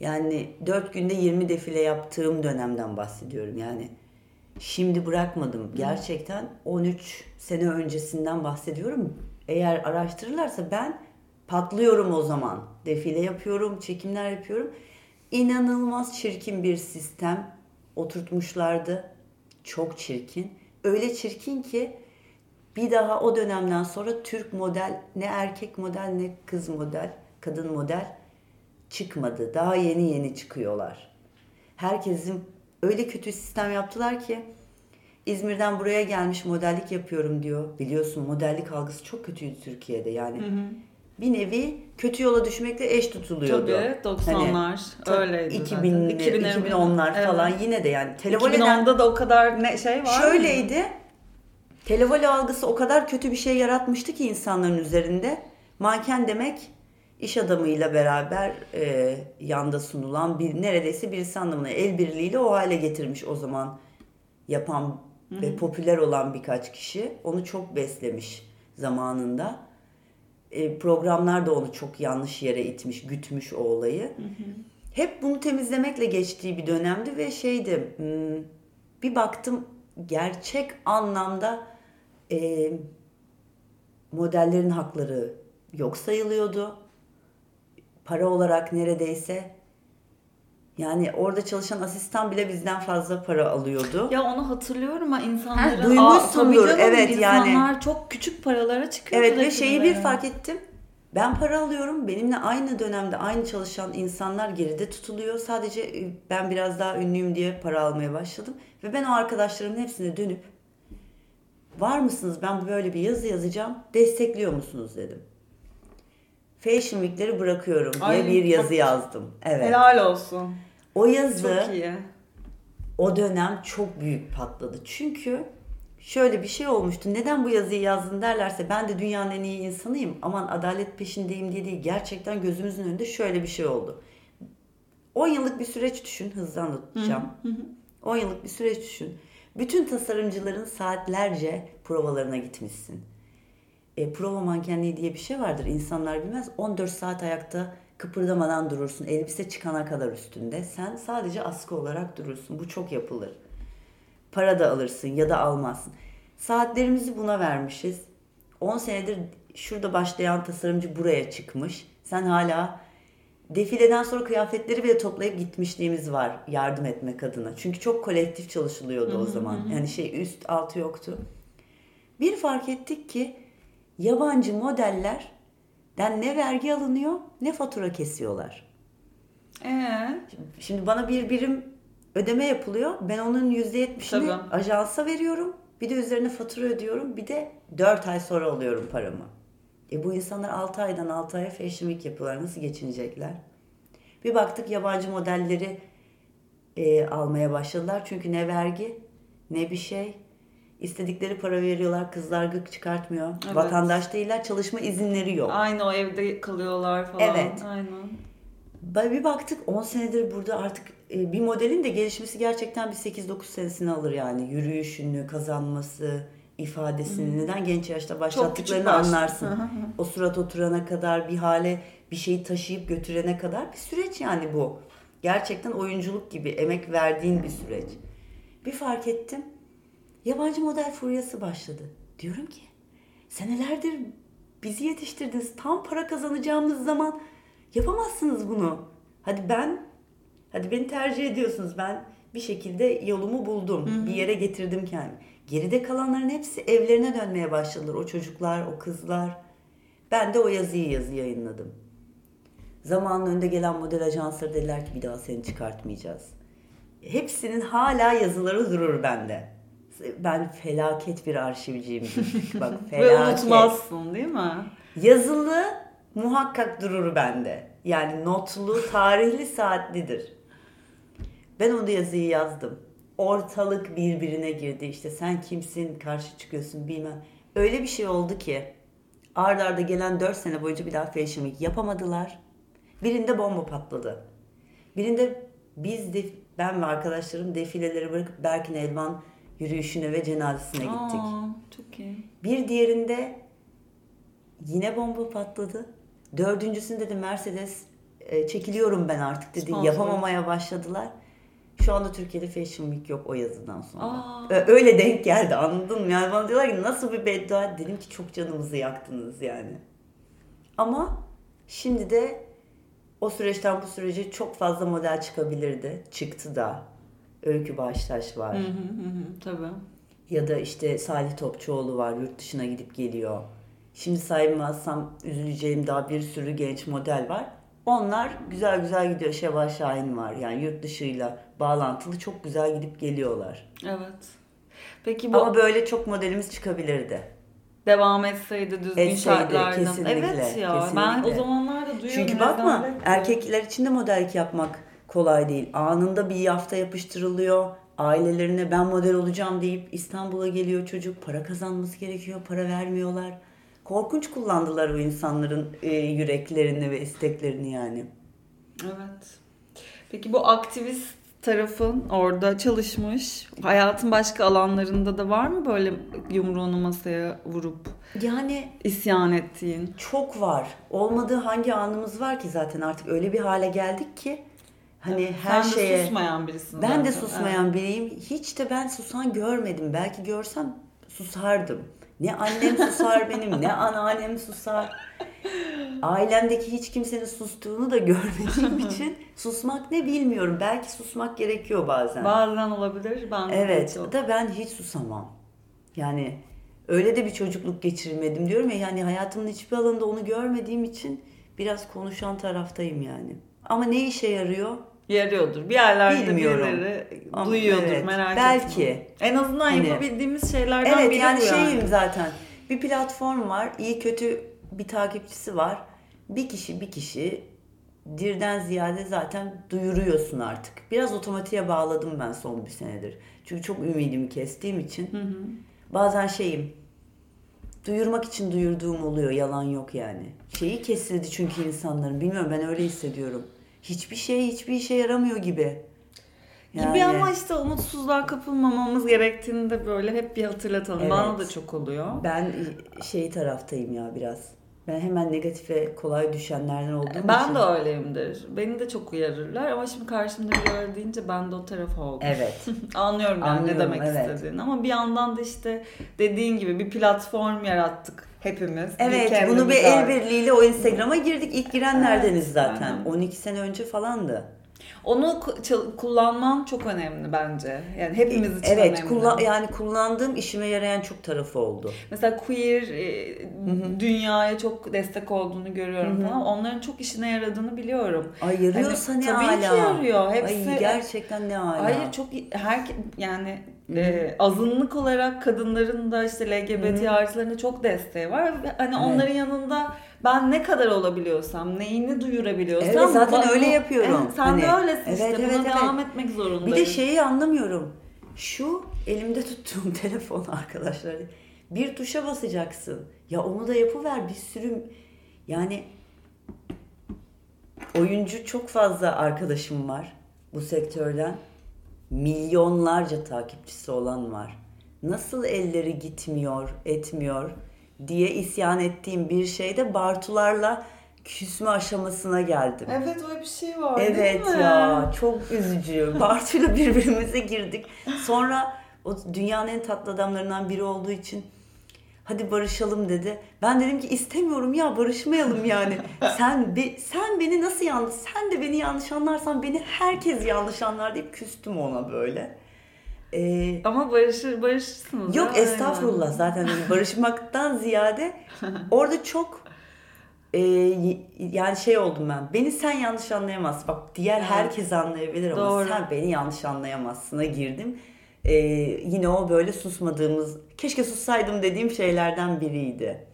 yani 4 günde 20 defile yaptığım dönemden bahsediyorum. Yani şimdi bırakmadım. Gerçekten 13 sene öncesinden bahsediyorum. Eğer araştırırlarsa ben patlıyorum o zaman. Defile yapıyorum, çekimler yapıyorum. İnanılmaz çirkin bir sistem oturtmuşlardı. Çok çirkin. Öyle çirkin ki bir daha o dönemden sonra Türk model ne erkek model ne kız model, kadın model çıkmadı. Daha yeni yeni çıkıyorlar. Herkesin öyle kötü sistem yaptılar ki İzmir'den buraya gelmiş modellik yapıyorum diyor. Biliyorsun modellik algısı çok kötüydü Türkiye'de yani. Bir nevi kötü yola düşmekle eş tutuluyordu. Tabii 90'lar Hani, öyleydi 2000'li, zaten. 2000'lerin 2010'lar Evet. falan yine de yani televoleden 2010'da da o kadar ne şey var mı? Televole algısı o kadar kötü bir şey yaratmıştı ki insanların üzerinde. Manken demek iş adamıyla beraber e, yanda sunulan bir neredeyse birisi anlamına el birliğiyle o hale getirmiş o zaman yapan ve popüler olan birkaç kişi. Onu çok beslemiş zamanında. E, programlar da onu çok yanlış yere itmiş, gütmüş o olayı. Hep bunu temizlemekle geçtiği bir dönemdi ve şeydi hmm, bir baktım gerçek anlamda e, modellerin hakları yok sayılıyordu. Para olarak neredeyse yani orada çalışan asistan bile bizden fazla para alıyordu. Ya onu hatırlıyorum ama insanların... Ha, duymuşsundur, Aa, evet, yani. insanlar çok küçük paralara çıkıyor. Evet ve şeyi bir fark ettim. Ben para alıyorum. Benimle aynı dönemde aynı çalışan insanlar geride tutuluyor. Sadece ben biraz daha ünlüyüm diye para almaya başladım. Ve ben o arkadaşlarımın hepsine dönüp var mısınız ben böyle bir yazı yazacağım destekliyor musunuz dedim. Fashion Week'leri bırakıyorum diye Ay, bir yazı yazdım. Evet. Helal olsun. O yazı Çok iyi. o dönem çok büyük patladı. Çünkü şöyle bir şey olmuştu. Neden bu yazıyı yazdın derlerse ben de dünyanın en iyi insanıyım. Aman adalet peşindeyim diye değil. Gerçekten gözümüzün önünde şöyle bir şey oldu. 10 yıllık bir süreç düşün. Hızlı anlatacağım. 10 yıllık bir süreç düşün. Bütün tasarımcıların saatlerce provalarına gitmişsin. E, prova mankenliği diye bir şey vardır. İnsanlar bilmez. 14 saat ayakta kıpırdamadan durursun. Elbise çıkana kadar üstünde. Sen sadece askı olarak durursun. Bu çok yapılır. Para da alırsın ya da almazsın. Saatlerimizi buna vermişiz. 10 senedir şurada başlayan tasarımcı buraya çıkmış. Sen hala defileden sonra kıyafetleri bile toplayıp gitmişliğimiz var yardım etmek adına. Çünkü çok kolektif çalışılıyordu o zaman. Yani şey üst altı yoktu. Bir fark ettik ki yabancı modellerden ne vergi alınıyor ne fatura kesiyorlar. Ee, Şimdi bana bir birim ödeme yapılıyor. Ben onun %70'ini Tabii. ajansa veriyorum. Bir de üzerine fatura ödüyorum. Bir de 4 ay sonra alıyorum paramı. E bu insanlar 6 aydan 6 aya Fashion Week yapıyorlar. Nasıl geçinecekler? Bir baktık yabancı modelleri e, almaya başladılar. Çünkü ne vergi ne bir şey. İstedikleri para veriyorlar. Kızlar gık çıkartmıyor. Evet. Vatandaş değiller. Çalışma izinleri yok. aynı o evde kalıyorlar falan. Evet. Aynen. Bir baktık 10 senedir burada artık e, bir modelin de gelişmesi gerçekten bir 8-9 senesini alır yani. Yürüyüşünü, kazanması, ifadesini neden genç yaşta başlattıklarını baş- anlarsın. Hı hı hı. o surat oturana kadar bir hale bir şeyi taşıyıp götürene kadar bir süreç yani bu. Gerçekten oyunculuk gibi emek verdiğin bir süreç. Bir fark ettim. Yabancı model furyası başladı. Diyorum ki senelerdir bizi yetiştirdiniz. Tam para kazanacağımız zaman yapamazsınız bunu. Hadi ben, hadi beni tercih ediyorsunuz. Ben bir şekilde yolumu buldum. Bir yere getirdim kendimi. Geride kalanların hepsi evlerine dönmeye başladılar. O çocuklar, o kızlar. Ben de o yazıyı yazı yayınladım. Zamanın önde gelen model ajansları dediler ki bir daha seni çıkartmayacağız. hepsinin hala yazıları durur bende. Ben felaket bir arşivciyim. Bak *laughs* Ve felaket. unutmazsın değil mi? Yazılı muhakkak durur bende. Yani notlu, tarihli, saatlidir. Ben onu yazıyı yazdım. Ortalık birbirine girdi. İşte sen kimsin, karşı çıkıyorsun bilmem. Öyle bir şey oldu ki arda arda gelen 4 sene boyunca bir daha Fashion Week yapamadılar. Birinde bomba patladı. Birinde biz de ben ve arkadaşlarım defileleri bırakıp Berkin Elvan yürüyüşüne ve cenazesine gittik. Aa, çok iyi. Bir diğerinde yine bomba patladı. Dördüncüsünde de Mercedes e, çekiliyorum ben artık dedi. Sponsor. Yapamamaya başladılar. Şu anda Türkiye'de Fashion Week yok o yazıdan sonra. Aa. Öyle denk geldi anladın mı? Yani bana diyorlar ki nasıl bir beddua? Dedim ki çok canımızı yaktınız yani. Ama şimdi de o süreçten bu sürece çok fazla model çıkabilirdi. Çıktı da. Öykü Baştaş var. Hı hı hı hı, tabii. Ya da işte Salih Topçuoğlu var yurt dışına gidip geliyor. Şimdi saymazsam üzüleceğim daha bir sürü genç model var. Onlar güzel güzel gidiyor. Şevval Şahin var yani yurt dışıyla bağlantılı çok güzel gidip geliyorlar. Evet. Peki bu Ama böyle çok modelimiz çıkabilirdi. devam etseydi düzgün Etseydi, şartlardan. kesinlikle, evet ya ben o kesinlikle. zamanlarda duyuyorum. Çünkü bakma erkekler için de modellik yapmak kolay değil. Anında bir yafta yapıştırılıyor. Ailelerine ben model olacağım deyip İstanbul'a geliyor çocuk. Para kazanması gerekiyor. Para vermiyorlar. Korkunç kullandılar o insanların e, yüreklerini ve isteklerini yani. Evet. Peki bu aktivist tarafın orada çalışmış. Hayatın başka alanlarında da var mı böyle yumruğunu masaya vurup Yani isyan ettiğin? çok var. Olmadığı hangi anımız var ki zaten artık öyle bir hale geldik ki hani her Sen de şeye susmayan birisin. Ben de zaten. susmayan biriyim. Hiç de ben susan görmedim. Belki görsem susardım. Ne annem susar benim, ne anneannem susar. Ailemdeki hiç kimsenin sustuğunu da görmediğim *laughs* için susmak ne bilmiyorum. Belki susmak gerekiyor bazen. Bazen olabilir. Ben evet, çok. da ben hiç susamam. Yani öyle de bir çocukluk geçirmedim diyorum ya. Yani hayatımın hiçbir alanında onu görmediğim için biraz konuşan taraftayım yani. Ama ne işe yarıyor? Yarıyordur. Bir yerlerde Bilmiyorum. birileri Ama duyuyordur evet, merak belki. etme. En azından Hani- yapabildiğimiz şeylerden Evet biri yani bu yani. şeyim zaten. Bir platform var. iyi kötü bir takipçisi var. Bir kişi bir kişi dirden ziyade zaten duyuruyorsun artık. Biraz otomatiğe bağladım ben son bir senedir. Çünkü çok ümidimi kestiğim için. Bazen şeyim duyurmak için duyurduğum oluyor. Yalan yok yani. Şeyi kesildi çünkü insanların. Bilmiyorum ben öyle hissediyorum. Hiçbir şey hiçbir işe yaramıyor gibi. Gibi ama işte umutsuzluğa kapılmamamız gerektiğini de böyle hep bir hatırlatalım. Evet. Bana da çok oluyor. Ben şey taraftayım ya biraz. Ben hemen negatife kolay düşenlerden olduğum için. Ben de öyleyimdir. Beni de çok uyarırlar ama şimdi karşımda biri öyle deyince ben de o taraf oldum. Evet. *laughs* Anlıyorum yani Anlıyorum, ne demek evet. istediğini ama bir yandan da işte dediğin gibi bir platform yarattık hepimiz. Evet kendimiz bunu bir el birliğiyle o Instagram'a girdik. İlk girenlerdeniz Evet, zaten. aynen. 12 sene önce falandı. Onu kullanman çok önemli bence. Yani hepimiz için evet önemli. kullan yani kullandığım işime yarayan çok tarafı oldu. Mesela queer e, dünyaya çok destek olduğunu görüyorum falan. Onların çok işine yaradığını biliyorum. Ay yarıyorsa Hani ne tabii hala. ki yarıyor. Hepsi- Ay gerçekten ne hala. Hayır çok her yani e, azınlık olarak kadınların da işte LGBT artılarında çok desteği var. Hani onların yanında ben ne kadar olabiliyorsam, neyini duyurabiliyorsam Evet, zaten öyle yapıyorum. Evet, sen de Hani, öylesin evet, işte. evet, Buna evet. devam etmek zorundayım. Bir de şeyi anlamıyorum. Şu elimde tuttuğum *laughs* telefon arkadaşlar. Bir tuşa basacaksın. Ya onu da yapıver bir sürü yani oyuncu çok fazla arkadaşım var bu sektörden. Milyonlarca takipçisi olan var. Nasıl elleri gitmiyor, etmiyor diye isyan ettiğim bir şeyde Bartularla küsme aşamasına geldim. Evet öyle bir şey var Evet değil mi? ya çok üzücü. *laughs* Bartu'yla birbirimize girdik. Sonra o dünyanın en tatlı adamlarından biri olduğu için hadi barışalım dedi. Ben dedim ki istemiyorum ya barışmayalım yani. *laughs* sen be- sen beni nasıl yanlış sen de beni yanlış anlarsan beni herkes yanlış anlar deyip küstüm ona böyle. Ee, Ama barışır barışırsınız. Yok ya, estağfurullah zaten hani *laughs* barışmaktan ziyade orada çok e, yani şey oldum ben. Beni sen yanlış anlayamazsın. Bak diğer Evet. herkes anlayabilir ama Doğru. sen beni yanlış anlayamazsın'a girdim. E, yine o böyle susmadığımız, keşke sussaydım dediğim şeylerden biriydi.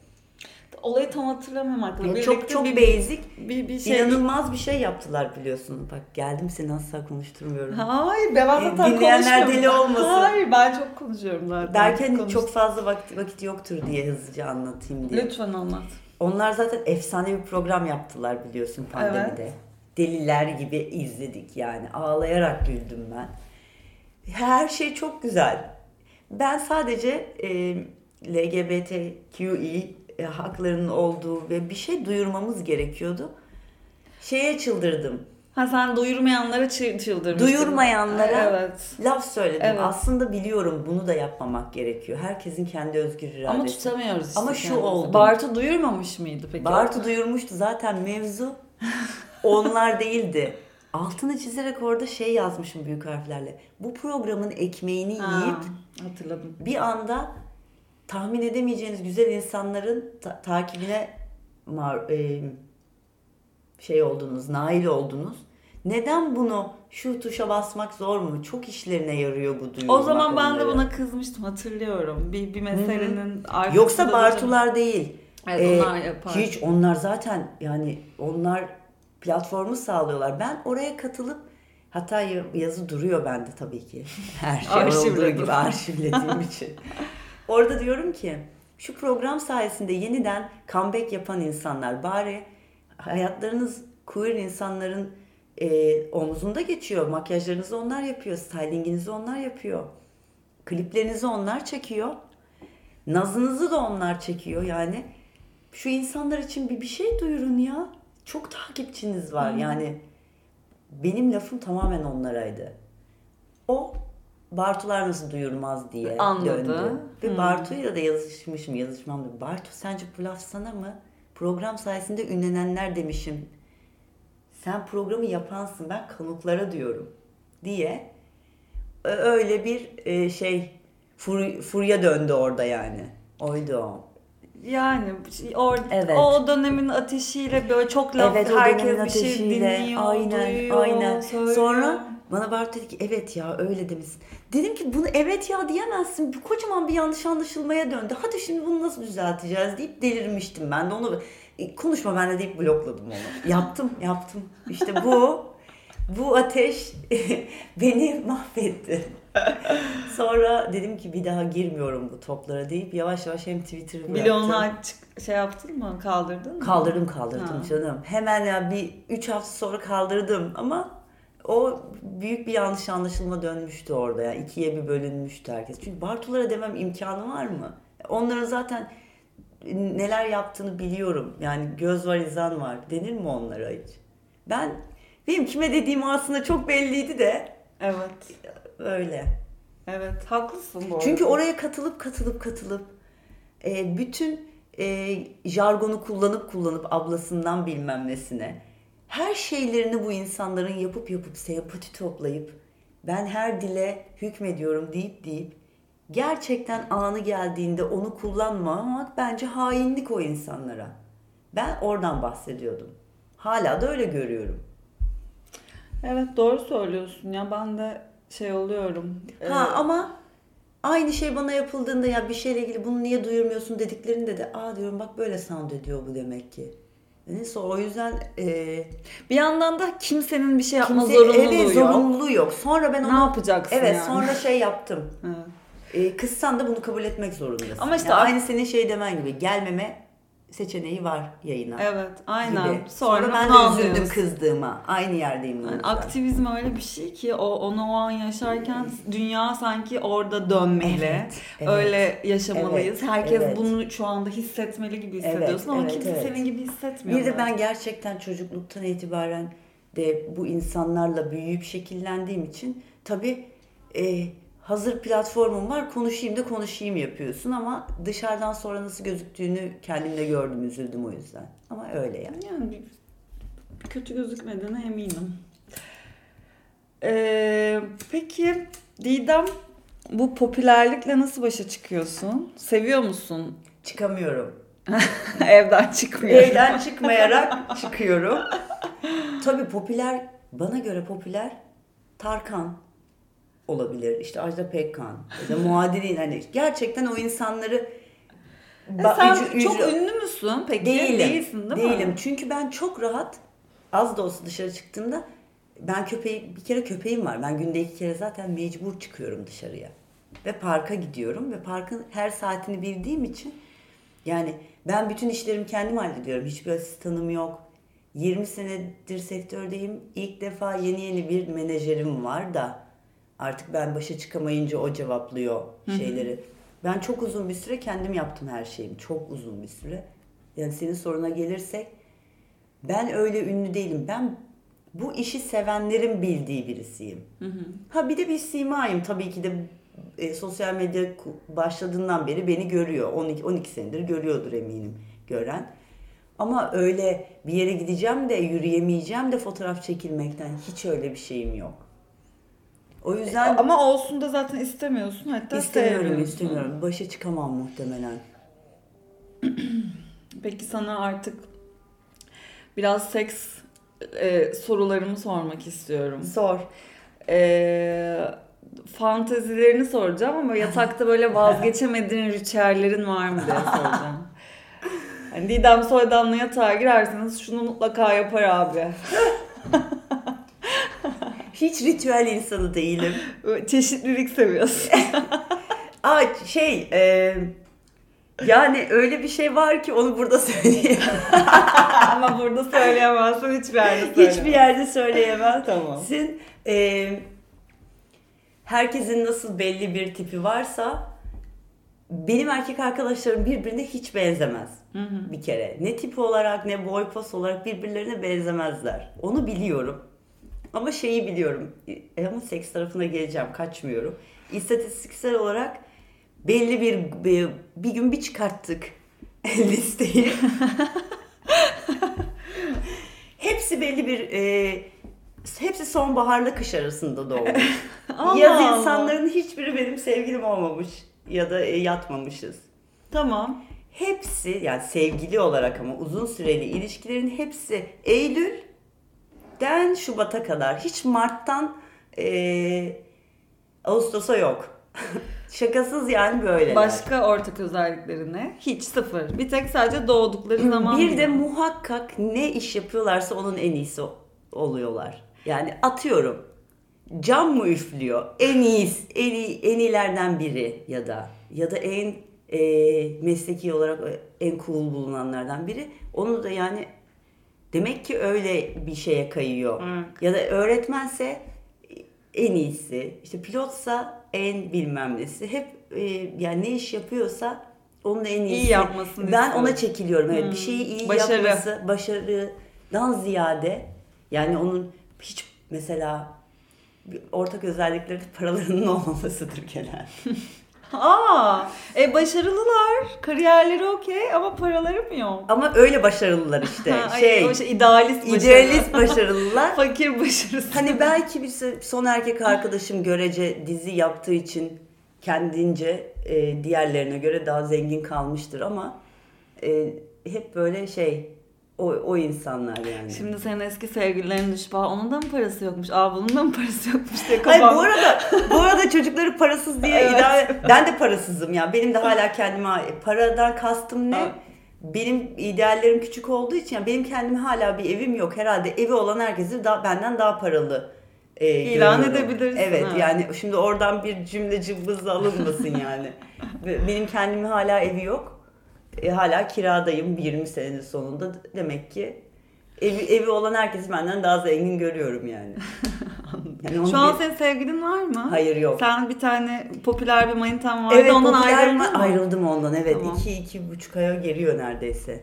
Olayı tam hatırlamamakla Yani birlikte çok çok bir, basic, bir, bir şey. inanılmaz bir şey yaptılar biliyorsun. Bak geldim seni asla konuşturmuyorum. Hayır ben E, zaten dinleyenler konuşmuyorum. deli olmasın. Hayır ben çok konuşuyorum zaten. Derken Konuş- çok fazla vakit, vakit yoktur diye hızlıca anlatayım diye. Lütfen anlat. Onlar zaten efsane bir program yaptılar biliyorsun pandemide. Deliler gibi izledik yani. Ağlayarak güldüm ben. Her şey çok güzel. Ben sadece e, LGBTQI e, haklarının olduğu ve bir şey duyurmamız gerekiyordu. Şeye çıldırdım. Ha sen duyurmayanlara çı- çıldırmıştın. Duyurmayanlara Evet. laf söyledim. Evet. Aslında biliyorum bunu da yapmamak gerekiyor. Herkesin kendi özgür iradesi. Ama tutamıyoruz işte. Ama şu kendimizi. oldu. Bartu duyurmamış mıydı peki? Bartu duyurmuştu zaten mevzu *laughs* onlar değildi. Altını çizerek orada şey yazmışım büyük harflerle. Bu programın ekmeğini Ha, yiyip hatırladım. bir anda tahmin edemeyeceğiniz güzel insanların ta- takibine mar- e, şey oldunuz, nail oldunuz. Neden bunu şu tuşa basmak zor mu? Çok işlerine yarıyor bu duyurmak O zaman ben de onları. buna kızmıştım hatırlıyorum. Bir, bir meselenin arkasında Yoksa. Bartular değil. Evet Ee, onlar yapar. Hiç onlar zaten yani onlar platformu sağlıyorlar. Ben oraya katılıp hatta ya- yazı duruyor bende tabii ki. *laughs* Her şey olduğu gibi arşivlediğim *laughs* için. Orada diyorum ki şu program sayesinde yeniden comeback yapan insanlar bari hayatlarınız queer insanların e, omzunda geçiyor. Makyajlarınızı onlar yapıyor. Stylinginizi onlar yapıyor. Kliplerinizi onlar çekiyor. Nazınızı da onlar çekiyor yani. Şu insanlar için bir bir şey duyurun ya. Çok takipçiniz var yani. Benim lafım tamamen onlaraydı. O Bartular nasıl duyurmaz diye Anladı. döndü. Ve Hmm. Bartu'yla da yazışmışım yazışmam da. Bartu sence bu laf sana mı? Program sayesinde ünlenenler demişim. Sen programı yapansın ben kanıtlara diyorum diye öyle bir e, şey fur, furya döndü orada yani. Oydu o. Yani or, Evet. o dönemin ateşiyle böyle çok laf evet o herkes bir şey dinliyor, aynen duyuyor, aynen. söylüyor. Sonra bana Bartu dedi ki evet ya öyle demişsin. Dedim ki bunu evet ya diyemezsin. Bu kocaman bir yanlış anlaşılmaya döndü. Hadi şimdi bunu nasıl düzelteceğiz deyip delirmiştim ben de onu. e, Konuşma ben de deyip blokladım onu. *laughs* yaptım yaptım. İşte bu bu ateş *laughs* beni mahvetti. *laughs* Sonra dedim ki bir daha girmiyorum bu toplara deyip yavaş yavaş hem Twitter'ı bıraktım. Bile açık şey yaptın mı? Kaldırdın mı? Kaldırdım kaldırdım Ha. canım. Hemen ya bir 3 hafta sonra kaldırdım ama o büyük bir yanlış anlaşılma dönmüştü orada ya. ikiye bir bölünmüştü herkes. Çünkü Bartulara demem imkanı var mı? Onların zaten neler yaptığını biliyorum. Yani göz var izan var. Denir mi onlara hiç? Ben benim kime dediğim aslında çok belliydi de Evet. öyle. Evet. Haklısın bu arada. Çünkü oraya katılıp katılıp katılıp e, bütün e, jargonu kullanıp kullanıp ablasından bilmem nesine her şeylerini bu insanların yapıp yapıp sempati toplayıp ben her dile hükmediyorum deyip deyip gerçekten anı geldiğinde onu kullanmamak bence hainlik o insanlara. Ben oradan bahsediyordum. Hala da öyle görüyorum. Evet doğru söylüyorsun ya ben de şey oluyorum. Ha Ee, ama aynı şey bana yapıldığında ya bir şeyle ilgili bunu niye duyurmuyorsun dediklerinde de aa diyorum bak böyle sound ediyor bu demek ki. Neyse o yüzden e, bir yandan da kimsenin bir şey yapma kimse zorunluluğu evet, yok. zorunluluğu yok. Sonra ben Ne onu yapacaksın evet yani? sonra şey yaptım. *laughs* Evet. E, kızsan da bunu kabul etmek zorundasın. Ama işte Yani aynı senin şey demen gibi gelmeme seçeneği var yayına. Evet aynen. Gibi. Sonra, Sonra, ben de üzüldüm kızdığıma. Aynı yerdeyim. Yani aktivizm öyle bir şey ki o onu o an yaşarken dünya sanki orada dönmeli. Evet, evet. Öyle yaşamalıyız. Evet, Herkes evet. bunu şu anda hissetmeli gibi hissediyorsun Evet, ama evet, kimse evet. senin gibi hissetmiyor. Bir de ben gerçekten çocukluktan itibaren de bu insanlarla büyüyüp şekillendiğim için tabii e, hazır platformum var konuşayım da konuşayım yapıyorsun ama dışarıdan sonra nasıl gözüktüğünü kendimde gördüm üzüldüm o yüzden. Ama öyle yani. Yani bir- kötü gözükmediğine eminim. Ee, peki Didem bu popülerlikle nasıl başa çıkıyorsun? Seviyor musun? Çıkamıyorum. *laughs* Evden çıkmıyor. Evden çıkmayarak çıkıyorum. Tabii popüler, bana göre popüler Tarkan olabilir. İşte Ajda Pekkan ya da muadilin hani gerçekten o insanları E sen ücü- çok ücü- ünlü müsün peki? Değilim. Değilsin değil mi? Değilim. Çünkü ben çok rahat az da olsa dışarı çıktığımda ben köpeği bir kere köpeğim var. Ben günde iki kere zaten mecbur çıkıyorum dışarıya. Ve parka gidiyorum ve parkın her saatini bildiğim için yani ben bütün işlerimi kendim hallediyorum. Hiçbir asistanım yok. 20 senedir sektördeyim. İlk defa yeni yeni bir menajerim var da artık ben başa çıkamayınca o cevaplıyor şeyleri. Ben çok uzun bir süre kendim yaptım her şeyimi. Çok uzun bir süre. Yani senin soruna gelirsek ben öyle ünlü değilim. Ben bu işi sevenlerin bildiği birisiyim. Ha bir de bir simayım. Tabii ki de e, sosyal medya başladığından beri beni görüyor. 12, 12 senedir görüyordur eminim gören. Ama öyle bir yere gideceğim de yürüyemeyeceğim de fotoğraf çekilmekten hiç öyle bir şeyim yok. O yüzden Ama olsun da zaten istemiyorsun hatta istemiyorum istemiyorum. Başa çıkamam muhtemelen. *clears throat* Peki sana artık biraz seks e, sorularımı sormak istiyorum. Sor. E, fantezilerini soracağım ama yatakta böyle *laughs* vazgeçemediğin ritüellerin var mı diye soracağım. *laughs* Hani Didem Soydan'la yatağa girerseniz şunu mutlaka yapar abi. *laughs* Hiç ritüel insanı değilim. *laughs* Çeşitlilik seviyorsun. *laughs* Aa şey e, yani öyle bir şey var ki onu burada söyleyemem. *laughs* ama burada söyleyemezsin hiçbir yerde söyleyemezsin. Hiçbir yerde söyleyemem. Tamam. Sizin e, herkesin nasıl belli bir tipi varsa benim erkek arkadaşlarım birbirine hiç benzemez. Bir kere. Ne tip olarak ne boy pos olarak birbirlerine benzemezler. Onu biliyorum. Ama şeyi biliyorum. E, ama seks tarafına geleceğim. Kaçmıyorum. İstatistiksel olarak belli bir bir, bir gün bir çıkarttık *laughs* listeyi. *laughs* hepsi belli bir e, hepsi sonbaharla kış arasında doğmuş. *laughs* Yaz insanların hiçbiri benim sevgilim olmamış ya da e, yatmamışız. Tamam. Hepsi yani sevgili olarak ama uzun süreli ilişkilerin hepsi Eylül'den Şubat'a kadar. Hiç Mart'tan e, Ağustos'a yok. *laughs* Şakasız yani böyle. Başka ortak özellikleri ne? Hiç sıfır. Bir tek sadece doğdukları zaman. Bir de muhakkak ne iş yapıyorlarsa onun en iyisi oluyorlar. Yani atıyorum cam mı üflüyor? En iyisi, en, iyi, en iyilerden biri ya da ya da en e, mesleki olarak en cool bulunanlardan biri. Onu da yani demek ki öyle bir şeye kayıyor. Evet. Ya da öğretmense en iyisi, işte pilotsa en bilmem nesi. Hep e, yani ne iş yapıyorsa onun en iyisi. yapmasını Ben istiyor. ona çekiliyorum. Evet, Hmm. bir şeyi iyi Başarı. yapması, başarıdan ziyade yani onun hiç mesela ortak özellikleri paralarının *laughs* olmamasıdır genelde. *laughs* Aa, e başarılılar. Kariyerleri okey ama paraları mı yok? Ama öyle başarılılar işte. Ha, *laughs* ay, şey, şey idealist idealist başarılılar. *laughs* Fakir başarısı. Hani belki bir son erkek arkadaşım görece dizi yaptığı için kendince e, diğerlerine göre daha zengin kalmıştır ama e, hep böyle şey o, o insanlar yani. Şimdi senin eski sevgililerin düşüp "Aa, onun da mı parası yokmuş? Aa bunun da mı parası yokmuş diye Hayır kafam. bu arada bu arada çocukları parasız diye Evet. idare ben de parasızım ya. Benim de hala kendime paradan kastım ne? Evet. Benim ideallerim küçük olduğu için yani benim kendime hala bir evim yok. Herhalde evi olan herkesi daha benden daha paralı e, İlan görüyorum. edebilirsin, Evet ha. yani şimdi oradan bir cümle cımbız alınmasın yani. *laughs* Benim kendime hala evi yok. E, hala kiradayım 20 senenin sonunda. Demek ki evi, evi olan herkesi benden daha zengin görüyorum yani. *laughs* yani Şu an bir- senin sevgilin var mı? Hayır yok. Sen bir tane popüler bir manitan vardı Evet ondan ayrıldın mı? Ayrıldım ondan evet. Tamam. iki, iki buçuk aya geliyor neredeyse.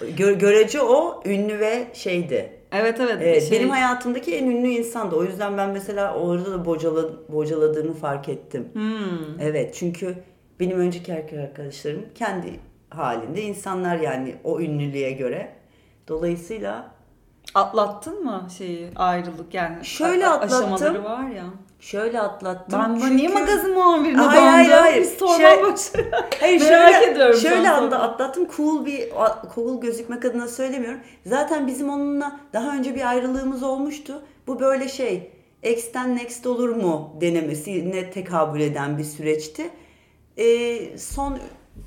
Gö- görece o ünlü ve şeydi. Evet evet. Evet, şey- Benim hayatımdaki en ünlü insandı. O yüzden ben mesela orada da bocala, bocaladığını fark ettim. Hmm. Evet çünkü benim önceki erkek arkadaşlarım kendi halinde insanlar yani o ünlülüğe göre. Dolayısıyla Atlattın mı şeyi ayrılık yani? Şöyle atlattım. Aşamaları var ya. Şöyle atlattım. Ben Çünkü- niye magazin muhabirine Hayır, hayır, bandım? hayır. Biz sorma Şey- boşuna. *laughs* Hayır Merak şöyle, ediyorum şöyle anda atlattım. Cool bir cool gözükmek adına söylemiyorum. Zaten bizim onunla daha önce bir ayrılığımız olmuştu. Bu böyle şey X'ten next olur mu denemesine tekabül eden bir süreçti. Ee, son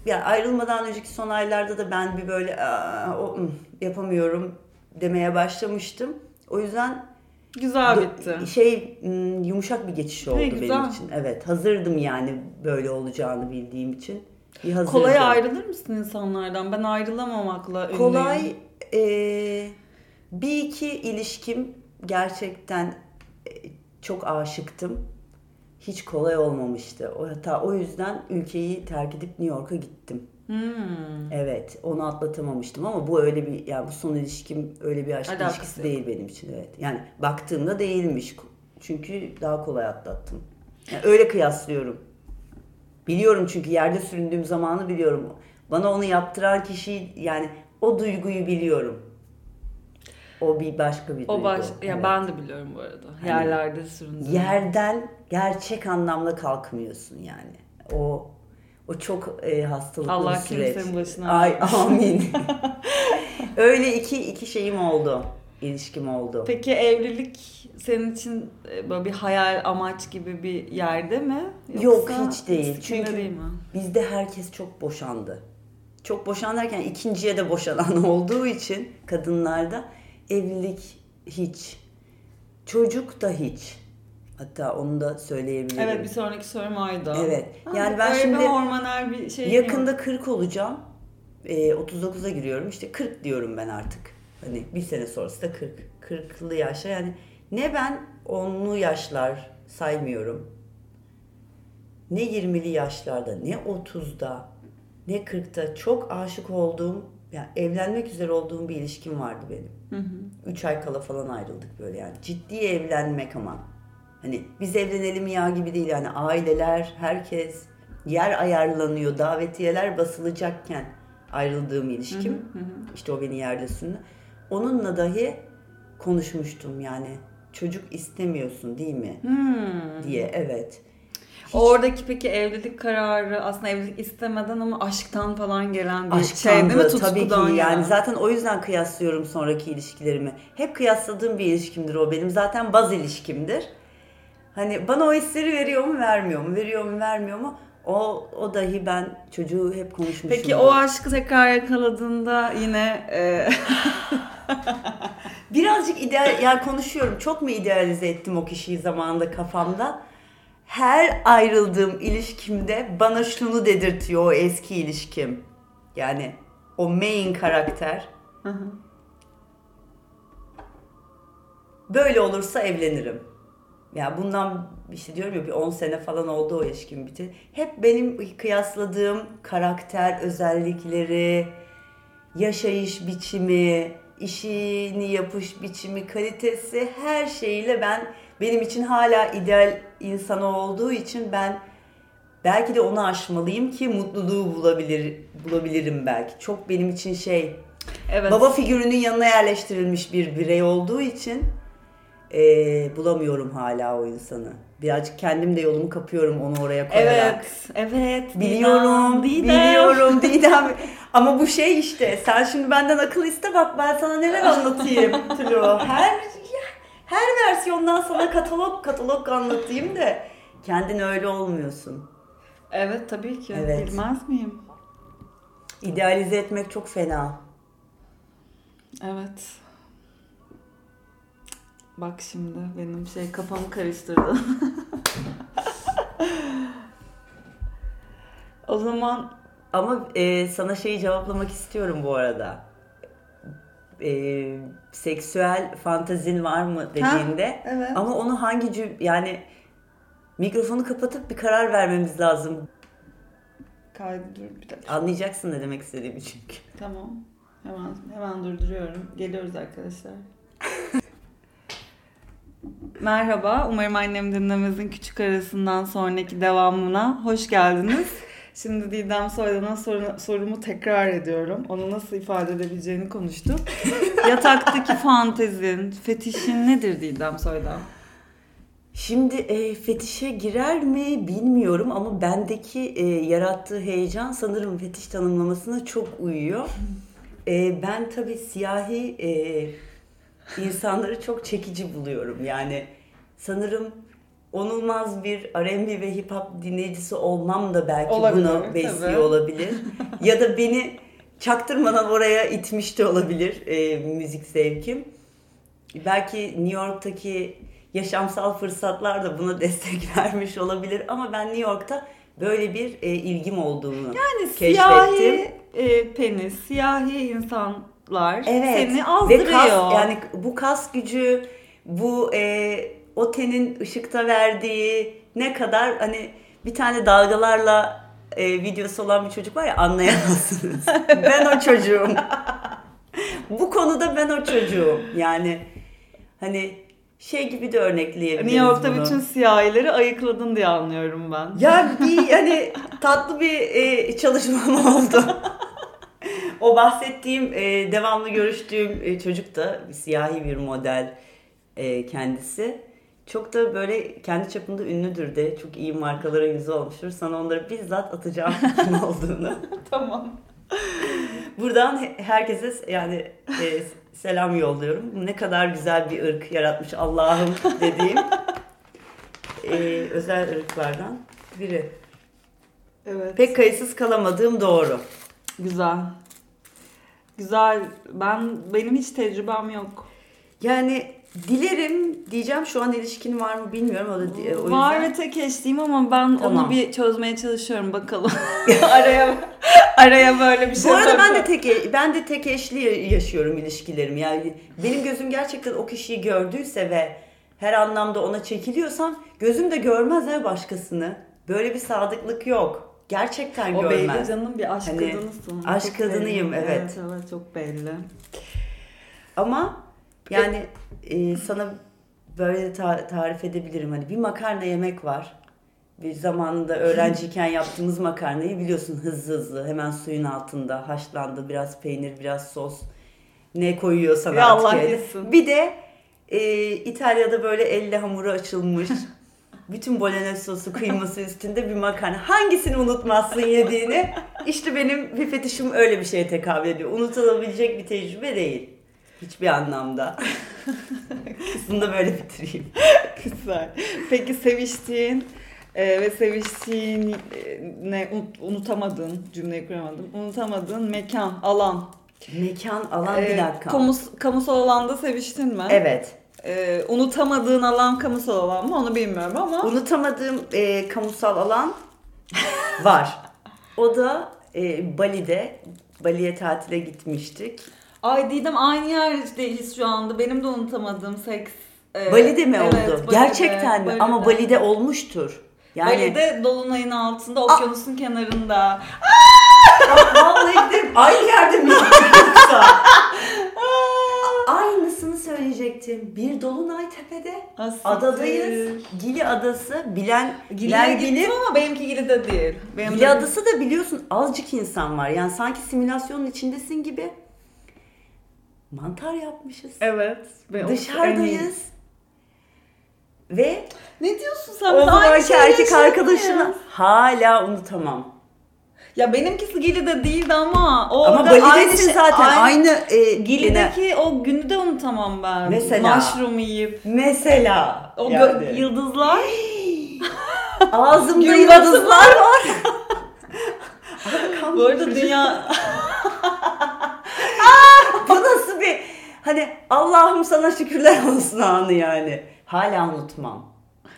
ya ayrılmadan önceki son aylarda da ben bir böyle "Aa, o, yapamıyorum demeye başlamıştım. O yüzden Güzel bitti. Şey yumuşak bir geçiş oldu güzel. benim için. Evet hazırdım yani böyle olacağını bildiğim için. Bir hazırdım. Kolay ayrılır mısın insanlardan? Ben ayrılamamakla ünlüyüm. Kolay eee, bir iki ilişkim gerçekten e, çok aşıktım. Hiç kolay olmamıştı. O, hatta o yüzden ülkeyi terk edip New York'a gittim. Hmm. Evet, onu atlatamamıştım ama bu öyle bir yani bu son ilişkim öyle bir aşk Alakası ilişkisi yok. değil benim için evet. Yani baktığımda değilmiş. Çünkü daha kolay atlattım. Yani öyle kıyaslıyorum. Biliyorum çünkü yerde süründüğüm zamanı biliyorum. Bana onu yaptıran kişi yani o duyguyu biliyorum. O bir başka bir duygu. O baş... Ya Evet. ben de biliyorum bu arada. Yerlerde süründüm. yerden gerçek anlamda kalkmıyorsun yani. O o çok e, hastalıklı Allah bir süreç. kimsenin başına Ay amin. *laughs* *laughs* Öyle iki iki şeyim oldu. ilişkim oldu. Peki evlilik senin için e, böyle bir hayal amaç gibi bir yerde mi? Yok, hiç değil. Çünkü- değil mi? Bizde herkes çok boşandı. Çok boşan derken ikinciye de boşanan *laughs* olduğu için kadınlarda evlilik hiç. Çocuk da hiç. Hatta onu da söyleyebilirim. Evet bir sonraki sorum oydu. Evet. Ha, Yani ben şimdi bir hormonal bir şey Yakında 40 olacağım. Ee, 39'a giriyorum. İşte 40 diyorum ben artık. Hani bir sene sonrası da 40. 40'lı yaşlar yani ne ben 10'lu yaşlar saymıyorum. Ne 20'li yaşlarda ne 30'da ne 40'ta çok aşık olduğum yani evlenmek üzere olduğum bir ilişkim vardı benim. Hı hı. 3 ay kala falan ayrıldık böyle yani. Ciddi evlenmek ama. Hani biz evlenelim ya gibi değil yani aileler, herkes yer ayarlanıyor, davetiyeler basılacakken ayrıldığım ilişkim. Hı hı. İşte o beni sürdü. Onunla dahi konuşmuştum yani. Çocuk istemiyorsun değil mi? Hmm. diye evet. Oradaki peki evlilik kararı aslında evlilik istemeden ama aşktan falan gelen bir Aşktandı şey değil mi? tabii ki Tutkudan yani gelen. zaten o yüzden kıyaslıyorum sonraki ilişkilerimi. Hep kıyasladığım bir ilişkimdir o benim zaten baz ilişkimdir. Hani bana o hisleri veriyor mu vermiyor mu veriyor mu vermiyor mu o, o dahi ben çocuğu hep konuşmuşum. Peki o aşkı tekrar yakaladığında yine e, *laughs* Birazcık ideal yani konuşuyorum çok mu idealize ettim o kişiyi zamanında kafamda. Her ayrıldığım ilişkimde bana şunu dedirtiyor o eski ilişkim. Yani o main karakter Hı hı. Böyle olursa evlenirim. Ya bundan işte diyorum ya bir 10 sene falan oldu o ilişkim bitti. Hep benim kıyasladığım karakter özellikleri, yaşayış biçimi, işini yapış biçimi, kalitesi her şeyiyle ben benim için hala ideal insanı olduğu için ben belki de onu aşmalıyım ki mutluluğu bulabilir bulabilirim belki. Çok benim için şey evet. Baba figürünün yanına yerleştirilmiş bir birey olduğu için eee, bulamıyorum hala o insanı. Birazcık kendim de yolumu kapıyorum onu oraya koyarak. Evet, evet. Biliyorum, Didem, biliyorum Didem. Ama bu şey işte, sen şimdi benden akıl iste bak ben sana neler anlatayım *laughs* Tülü. Her, her versiyondan sana katalog katalog anlatayım da kendin öyle olmuyorsun. Evet tabii ki. Evet. Bilmez miyim? İdealize etmek çok fena. Evet. Bak şimdi benim şey kafamı karıştırdı. *laughs* o zaman Ama e, sana şeyi cevaplamak istiyorum bu arada. E, seksüel fantazin var mı dediğinde. evet. Ama onu hangi cüm yani mikrofonu kapatıp bir karar vermemiz lazım. kaydı dur bir dakika. Anlayacaksın ne demek istediğimi çünkü. Tamam. Hemen hemen durduruyorum. Geliyoruz arkadaşlar. *laughs* Merhaba. Umarım annem dinlemezin küçük arasından sonraki devamına hoş geldiniz. Şimdi Didem Soydan'a soru, sorumu tekrar ediyorum. Onu nasıl ifade edebileceğini konuştuk. *laughs* Yataktaki fantezin, fetişin nedir Didem Soydan? Şimdi e, fetişe girer mi bilmiyorum ama bendeki e, yarattığı heyecan sanırım fetiş tanımlamasına çok uyuyor. E, ben tabii siyahi e, insanları çok çekici buluyorum. Yani sanırım onulmaz bir R&B ve hip hop dinleyicisi olmam da belki Olabilir, buna besliyor tabii. olabilir. ya da beni çaktırmadan oraya itmiş de olabilir e, müzik zevkim. Belki New York'taki yaşamsal fırsatlar da buna destek *laughs* vermiş olabilir ama ben New York'ta böyle bir e, ilgim olduğunu Yani keşfettim. siyahi e, penis, siyahi insanlar Evet. seni Ve azdırıyor. kas, yani bu kas gücü, bu e, o tenin ışıkta verdiği ne kadar hani bir tane dalgalarla e, videosu olan bir çocuk var ya anlayamazsınız. *laughs* ben o çocuğum. bu konuda ben o çocuğum. Yani hani şey gibi de örnekleyebiliriz New York'ta bunu. bütün siyahileri ayıkladın diye anlıyorum ben. Ya bir hani tatlı bir e, çalışmam oldu. o bahsettiğim e, devamlı görüştüğüm e, çocuk da bir siyahi bir model e, kendisi. Çok da böyle kendi çapında ünlüdür de çok iyi markalara yüzü olmuştur. Sana onları bizzat atacağım *laughs* kim olduğunu. tamam. Buradan he- herkese yani e, selam yolluyorum. Ne kadar güzel bir ırk yaratmış Allah'ım dediğim e, özel ırklardan biri. Evet. Pek kayıtsız kalamadığım doğru. Güzel. Güzel. Ben benim hiç tecrübem yok. Yani dilerim diyeceğim şu an ilişkin var mı bilmiyorum o da o yüzden. Var ve tek eşliyim ama ben Tamam. onu bir çözmeye çalışıyorum bakalım. *laughs* *laughs* araya araya böyle bir şey Bu arada ben de tek e- ben de tek eşli yaşıyorum ilişkilerimi. Yani benim gözüm gerçekten o kişiyi gördüyse ve her anlamda ona çekiliyorsam gözüm de görmez ha başkasını. Böyle bir sadıklık yok. Gerçekten o belli görmez. canım bir aşk Hani, kadınısın. aşk Çok kadınıyım, belli. evet. Evet evet çok belli. Ama yani e, sana böyle ta- tarif edebilirim. Hani bir makarna yemek var. Bir zamanında öğrenciyken yaptığımız makarnayı biliyorsun hızlı hızlı hemen suyun altında haşlandı biraz peynir biraz sos ne koyuyorsan Ya artık Allah yesin. Bir de e, İtalya'da böyle elle hamuru açılmış *laughs* bütün bolognese sosu kıyması üstünde bir makarna. Hangisini unutmazsın yediğini? İşte benim bir fetişim öyle bir şeye tekabül ediyor. Unutulabilecek bir tecrübe değil. Hiçbir anlamda. *laughs* Bunu da böyle bitireyim. *laughs* Güzel. Peki seviştiğin e, ve seviştiğin e, ne unut- unutamadığın cümleyi kuramadım. Unutamadığın mekan, alan. Mekan, alan bir E, dakika. kamus, kamusal alanda seviştin mi? Evet. E, unutamadığın alan kamusal alan mı onu bilmiyorum ama. Unutamadığım e, kamusal alan var. O da e, Bali'de. Bali'ye tatile gitmiştik. Ay Didem aynı yerdeyiz şu anda. Benim de unutamadığım seks. e, Bali'de mi evet, oldu? Bali'de, Gerçekten mi? Ama Bali'de. Bali'de olmuştur. Yani Bali'de dolunayın altında okyanusun kenarında. Vallahi gidelim. Aynı yerde mi yoksa? *laughs* Aynısını söyleyecektim. Bir dolunay tepede. Asiktir. Adadayız. Gili Adası. Bilen, Gili'ye bilen gittim bilir. ama benimki Gili'de değil. Benim Gili de- Adası da biliyorsun azıcık insan var. Yani sanki simülasyonun içindesin gibi. Mantar yapmışız. Evet. Ve Dışarıdayız. Ve Ne diyorsun sen? o aynı zamanki erkek arkadaşını hala unutamam. Ya benimkisi Gili'de değildi ama o Ama Bali'desin şey- zaten. Aynı, e, yine- Gili'deki o günü de unutamam ben. Mesela? Mushroom yiyip. Mesela. O yani. gö- yıldızlar. Ağzımda yıldızlar var. Bu arada dünya... Bu nasıl bir hani Allah'ım sana şükürler olsun anı yani. Hala unutmam.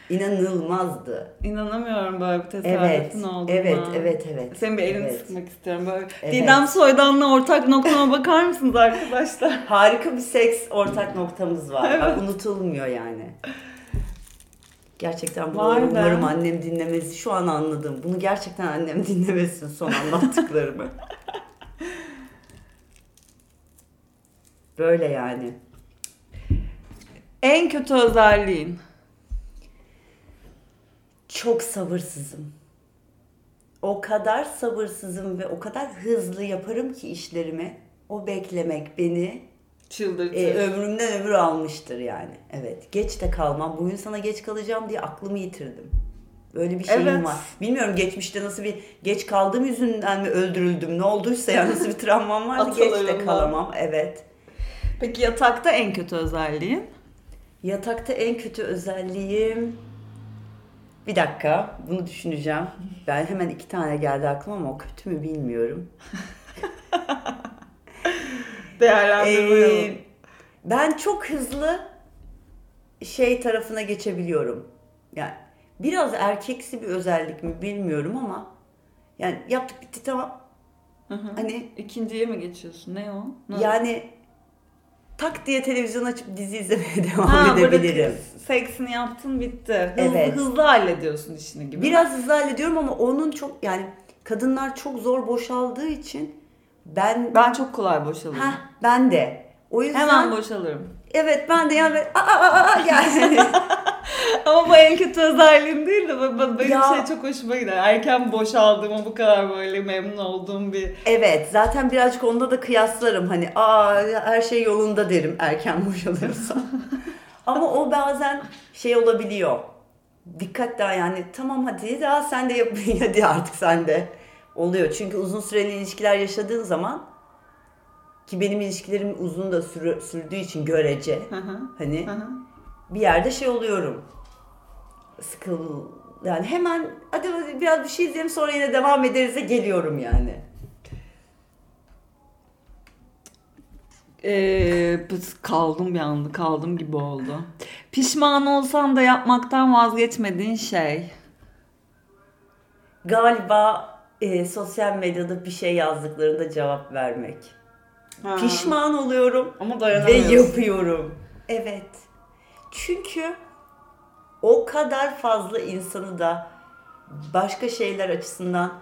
İnanılmazdı. İnanamıyorum böyle bir Evet. tesadüfün olduğuna. Evet, evet, evet. Senin bir elini Evet. sıkmak istiyorum. Böyle Evet. Didem Soydan'la ortak noktama bakar mısınız arkadaşlar? *laughs* Harika bir seks ortak noktamız var. Evet. Bak, unutulmuyor yani. Gerçekten bu Var umarım annem dinlemez. Şu an anladım. Bunu gerçekten annem dinlemesin son anlattıklarımı. *laughs* Böyle yani. En kötü özelliğin. Çok sabırsızım. o kadar sabırsızım ve o kadar hızlı yaparım ki işlerimi. O beklemek beni Çıldırtır. e, ömrümden ömür almıştır yani. Evet. Geç de kalmam. Bugün sana geç kalacağım diye aklımı yitirdim. Böyle bir şeyim Evet. var. Bilmiyorum geçmişte nasıl bir geç kaldığım yüzünden mi öldürüldüm ne olduysa ya nasıl bir travmam vardı geç de kalamam. Evet. Peki yatakta en kötü özelliğin? Yatakta en kötü özelliğim... Bir dakika bunu düşüneceğim. Ben hemen iki tane geldi aklıma ama o kötü mü bilmiyorum. *laughs* Değerlendirmeyelim. Ee, ben çok hızlı şey tarafına geçebiliyorum. Yani biraz erkeksi bir özellik mi bilmiyorum ama yani yaptık bitti tamam. Hı hı. Hani İkinciye mi geçiyorsun? Ne o? Ne? yani tak diye televizyon açıp dizi izlemeye *laughs* devam ha, edebilirim. seksini yaptın bitti. Hızlı, Evet. hızlı hallediyorsun işini gibi. Biraz hızlı hallediyorum ama onun çok yani kadınlar çok zor boşaldığı için ben Ben çok kolay boşalırım. ha ben de. O yüzden Hemen boşalırım. evet ben de yani aa, aa, aa, yani *laughs* *laughs* Ama bu en kötü özelliğim değil de ben- ben- benim Ya. şey çok hoşuma gider. Erken boşaldığıma bu kadar böyle memnun olduğum bir... Evet zaten birazcık onda da kıyaslarım hani aa her şey yolunda derim erken *laughs* boşalıyorsam. Ama o bazen şey olabiliyor. Dikkat daha yani tamam hadi daha sen de yap *laughs* hadi artık sen de oluyor. Çünkü uzun süreli ilişkiler yaşadığın zaman ki benim ilişkilerim uzun da sürü- sürdüğü için görece hani. Bir yerde şey oluyorum. Sıkıl yani hemen hadi biraz bir şey izleyelim sonra yine devam ederiz'e geliyorum yani. Ee, pıs- kaldım bir anda, kaldım gibi oldu. Pişman olsan da yapmaktan vazgeçmediğin şey. Galiba e, sosyal medyada bir şey yazdıklarında cevap vermek. Pişman oluyorum Ama ve dayanamıyorsun. yapıyorum. Evet. Çünkü o kadar fazla insanı da başka şeyler açısından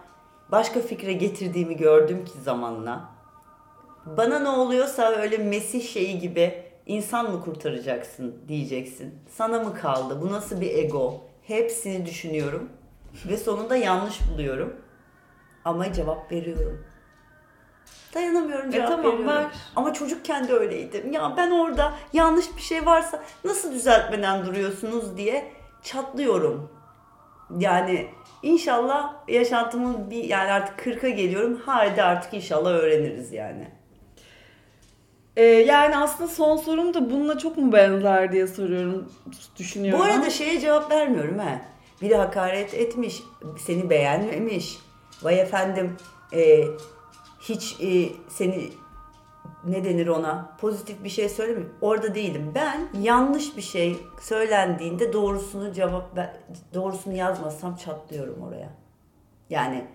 başka fikre getirdiğimi gördüm ki zamanla. Bana ne oluyorsa öyle Mesih şeyi gibi insan mı kurtaracaksın diyeceksin. Sana mı kaldı? Bu nasıl bir ego? Hepsini düşünüyorum ve sonunda yanlış buluyorum. Ama cevap veriyorum. Dayanamıyorum E cevap tamam, veriyorum. ver. Ama çocukken de öyleydim. Ya ben orada yanlış bir şey varsa nasıl düzeltmeden duruyorsunuz diye çatlıyorum. Yani inşallah yaşantımın bir yani artık 40'a geliyorum. Haydi artık inşallah öğreniriz yani. Ee, yani aslında son sorum da bununla çok mu benzer diye soruyorum, düşünüyorum. Bu arada şeye cevap vermiyorum ha. Biri hakaret etmiş, seni beğenmemiş. Vay efendim e, hiç e, seni ne denir ona pozitif bir şey söylemiyor. Orada değilim. Ben yanlış bir şey söylendiğinde doğrusunu cevap doğrusunu yazmasam çatlıyorum oraya. Yani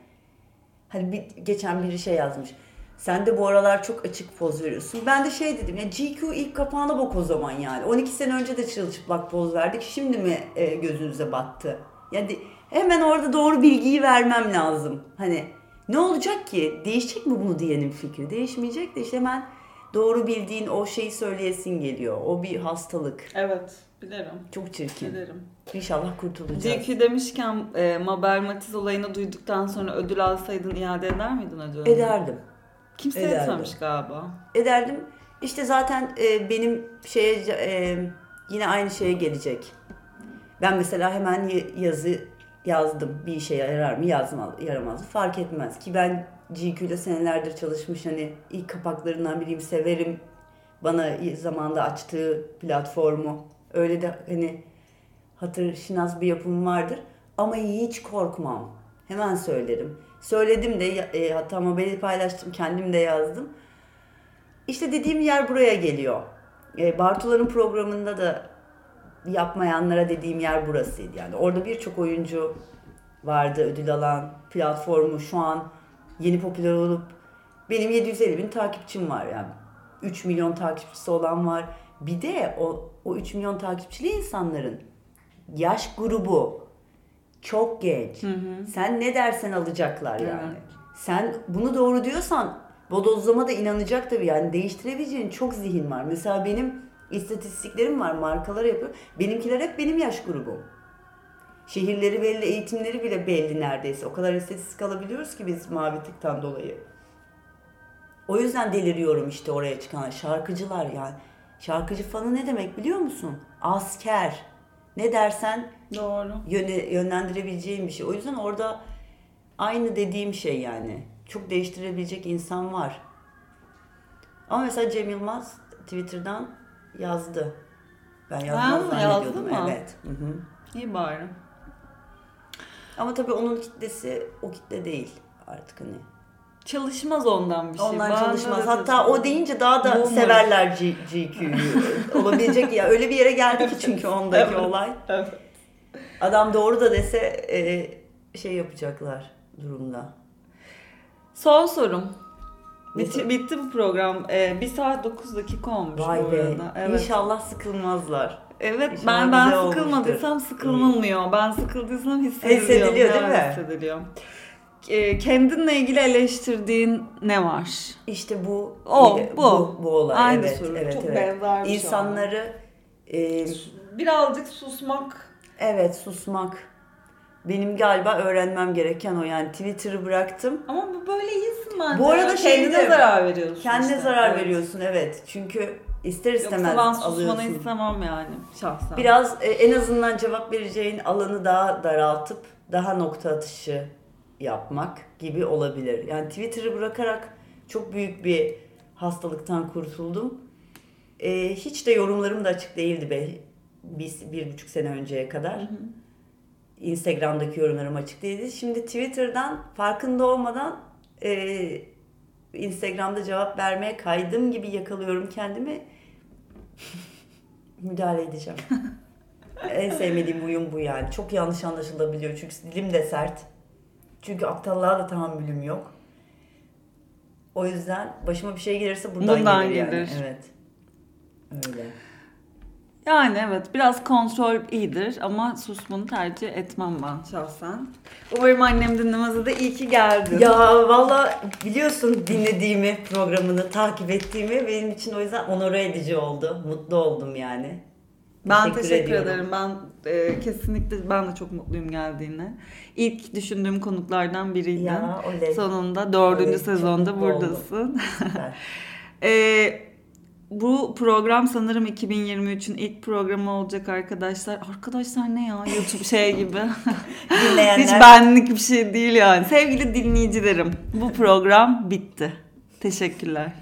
hani bir, geçen biri şey yazmış. Sen de bu aralar çok açık poz veriyorsun. Ben de şey dedim ya GQ ilk kapağına bak o zaman yani. 12 sene önce de çırılçıplak poz verdik. Şimdi mi e, gözünüze battı? Yani hemen orada doğru bilgiyi vermem lazım. Hani ne olacak ki? Değişecek mi bunu diyenin fikri? Değişmeyecek de işte hemen doğru bildiğin o şeyi söyleyesin geliyor. O bir hastalık. Evet, bilirim. Çok çirkin. Bilirim. İnşallah kurtulacağız. GQ demişken e, Mabel Matiz olayını duyduktan sonra ödül alsaydın iade eder miydin ödülünü? Ederdim. Kimse Ederdim. etmemiş galiba. ederdim. İşte zaten e, benim şeye e, yine aynı şeye gelecek. Ben mesela hemen yazı yazdım. Bir işe yarar mı yazmaz, yaramaz mı fark etmez. Ki ben GQ ile senelerdir çalışmış hani ilk kapaklarından biriyim severim. Bana zamanda açtığı platformu. Öyle de hani hatır şinas bir yapım vardır. Ama hiç korkmam. Hemen söylerim. Söyledim de e, hatta haberi paylaştım kendim de yazdım. İşte dediğim yer buraya geliyor. E, Bartuların programında da yapmayanlara dediğim yer burasıydı. Yani orada birçok oyuncu vardı ödül alan platformu şu an yeni popüler olup benim 750 bin takipçim var yani. 3 milyon takipçisi olan var. Bir de o, o 3 milyon takipçili insanların yaş grubu çok genç. Sen ne dersen alacaklar yani. Evet. Sen bunu doğru diyorsan bodozlama da inanacak tabii yani değiştirebileceğin çok zihin var. Mesela benim istatistiklerim var markalar yapıyor. Benimkiler hep benim yaş grubum. Şehirleri belli, eğitimleri bile belli neredeyse. O kadar istatistik alabiliyoruz ki biz mavi tıktan dolayı. O yüzden deliriyorum işte oraya çıkan şarkıcılar yani. Şarkıcı fanı ne demek biliyor musun? Asker. Ne dersen Doğru. yöne, yönlendirebileceğin bir şey. O yüzden orada aynı dediğim şey yani. Çok değiştirebilecek insan var. Ama mesela Cem Yılmaz Twitter'dan yazdı. Ben yazmaz Ha, yazdı zannediyordum. mı? Evet. Hı hı. İyi bari. Ama tabii onun kitlesi o kitle değil artık hani. Çalışmaz ondan bir şey. Ondan de çalışmaz. Hatta o deyince daha da Boomer. severler GQ'yu. *laughs* Olabilecek ya. Öyle bir yere geldi ki çünkü ondaki Evet. olay. Evet. Adam doğru da dese e, şey yapacaklar durumda. Son sorum. Bitti, bitti bu program. Ee, 1 saat 9 dakika olmuş bu Vay be. arada. Evet. İnşallah sıkılmazlar. Evet İnşallah ben ben sıkılmadıysam olmuştur. sıkılmıyor. Ben sıkıldıysam hissediliyor. Hissediliyor, değil mi? Hissediliyor. Ee, kendinle ilgili eleştirdiğin ne var? İşte bu O, bu. bu, bu olay. Aynı evet, soru. evet, Çok evet. benzer bir şey İnsanları e, Birazcık susmak. evet susmak. Benim galiba öğrenmem gereken o yani Twitter'ı bıraktım. Ama bu böyle iyisin bence. Bu arada kendine şeyde- zarar veriyorsun. Kendine işte. zarar Evet. veriyorsun evet. Çünkü ister istemez Yoksa ben susmanı istemem yani şahsen. Biraz e, en azından cevap vereceğin alanı daha daraltıp daha nokta atışı yapmak gibi olabilir. Yani Twitter'ı bırakarak çok büyük bir hastalıktan kurtuldum. E, hiç de yorumlarım da açık değildi be. Bir, bir buçuk sene önceye kadar. Instagram'daki yorumlarım açık değildi. Şimdi Twitter'dan farkında olmadan e, Instagram'da cevap vermeye kaydım gibi yakalıyorum kendimi. *laughs* Müdahale edeceğim. *laughs* en sevmediğim huyum bu yani. Çok yanlış anlaşılabiliyor çünkü dilim de sert. Çünkü aptallığa da tahammülüm yok. O yüzden başıma bir şey gelirse buradan, Bundan gelir, yani. gelir. Evet. Öyle. Yani evet biraz kontrol iyidir ama susmanı tercih etmem ben şahsen. Umarım annem dinlemezse de iyi ki geldin. Ya valla biliyorsun dinlediğimi, programını takip ettiğimi benim için o yüzden onore edici oldu. Mutlu oldum yani. ben teşekkür ediyorum. ederim. Ben e, kesinlikle ben de çok mutluyum geldiğine. İlk düşündüğüm konuklardan biriydin. Ya oley. Sonunda dördüncü çok sezonda buradasın. *laughs* E, bu program sanırım 2023'ün ilk programı olacak arkadaşlar. Arkadaşlar ne ya YouTube şey gibi. *laughs* Dinleyenler. Hiç benlik bir şey değil yani. Sevgili dinleyicilerim bu program bitti. Teşekkürler.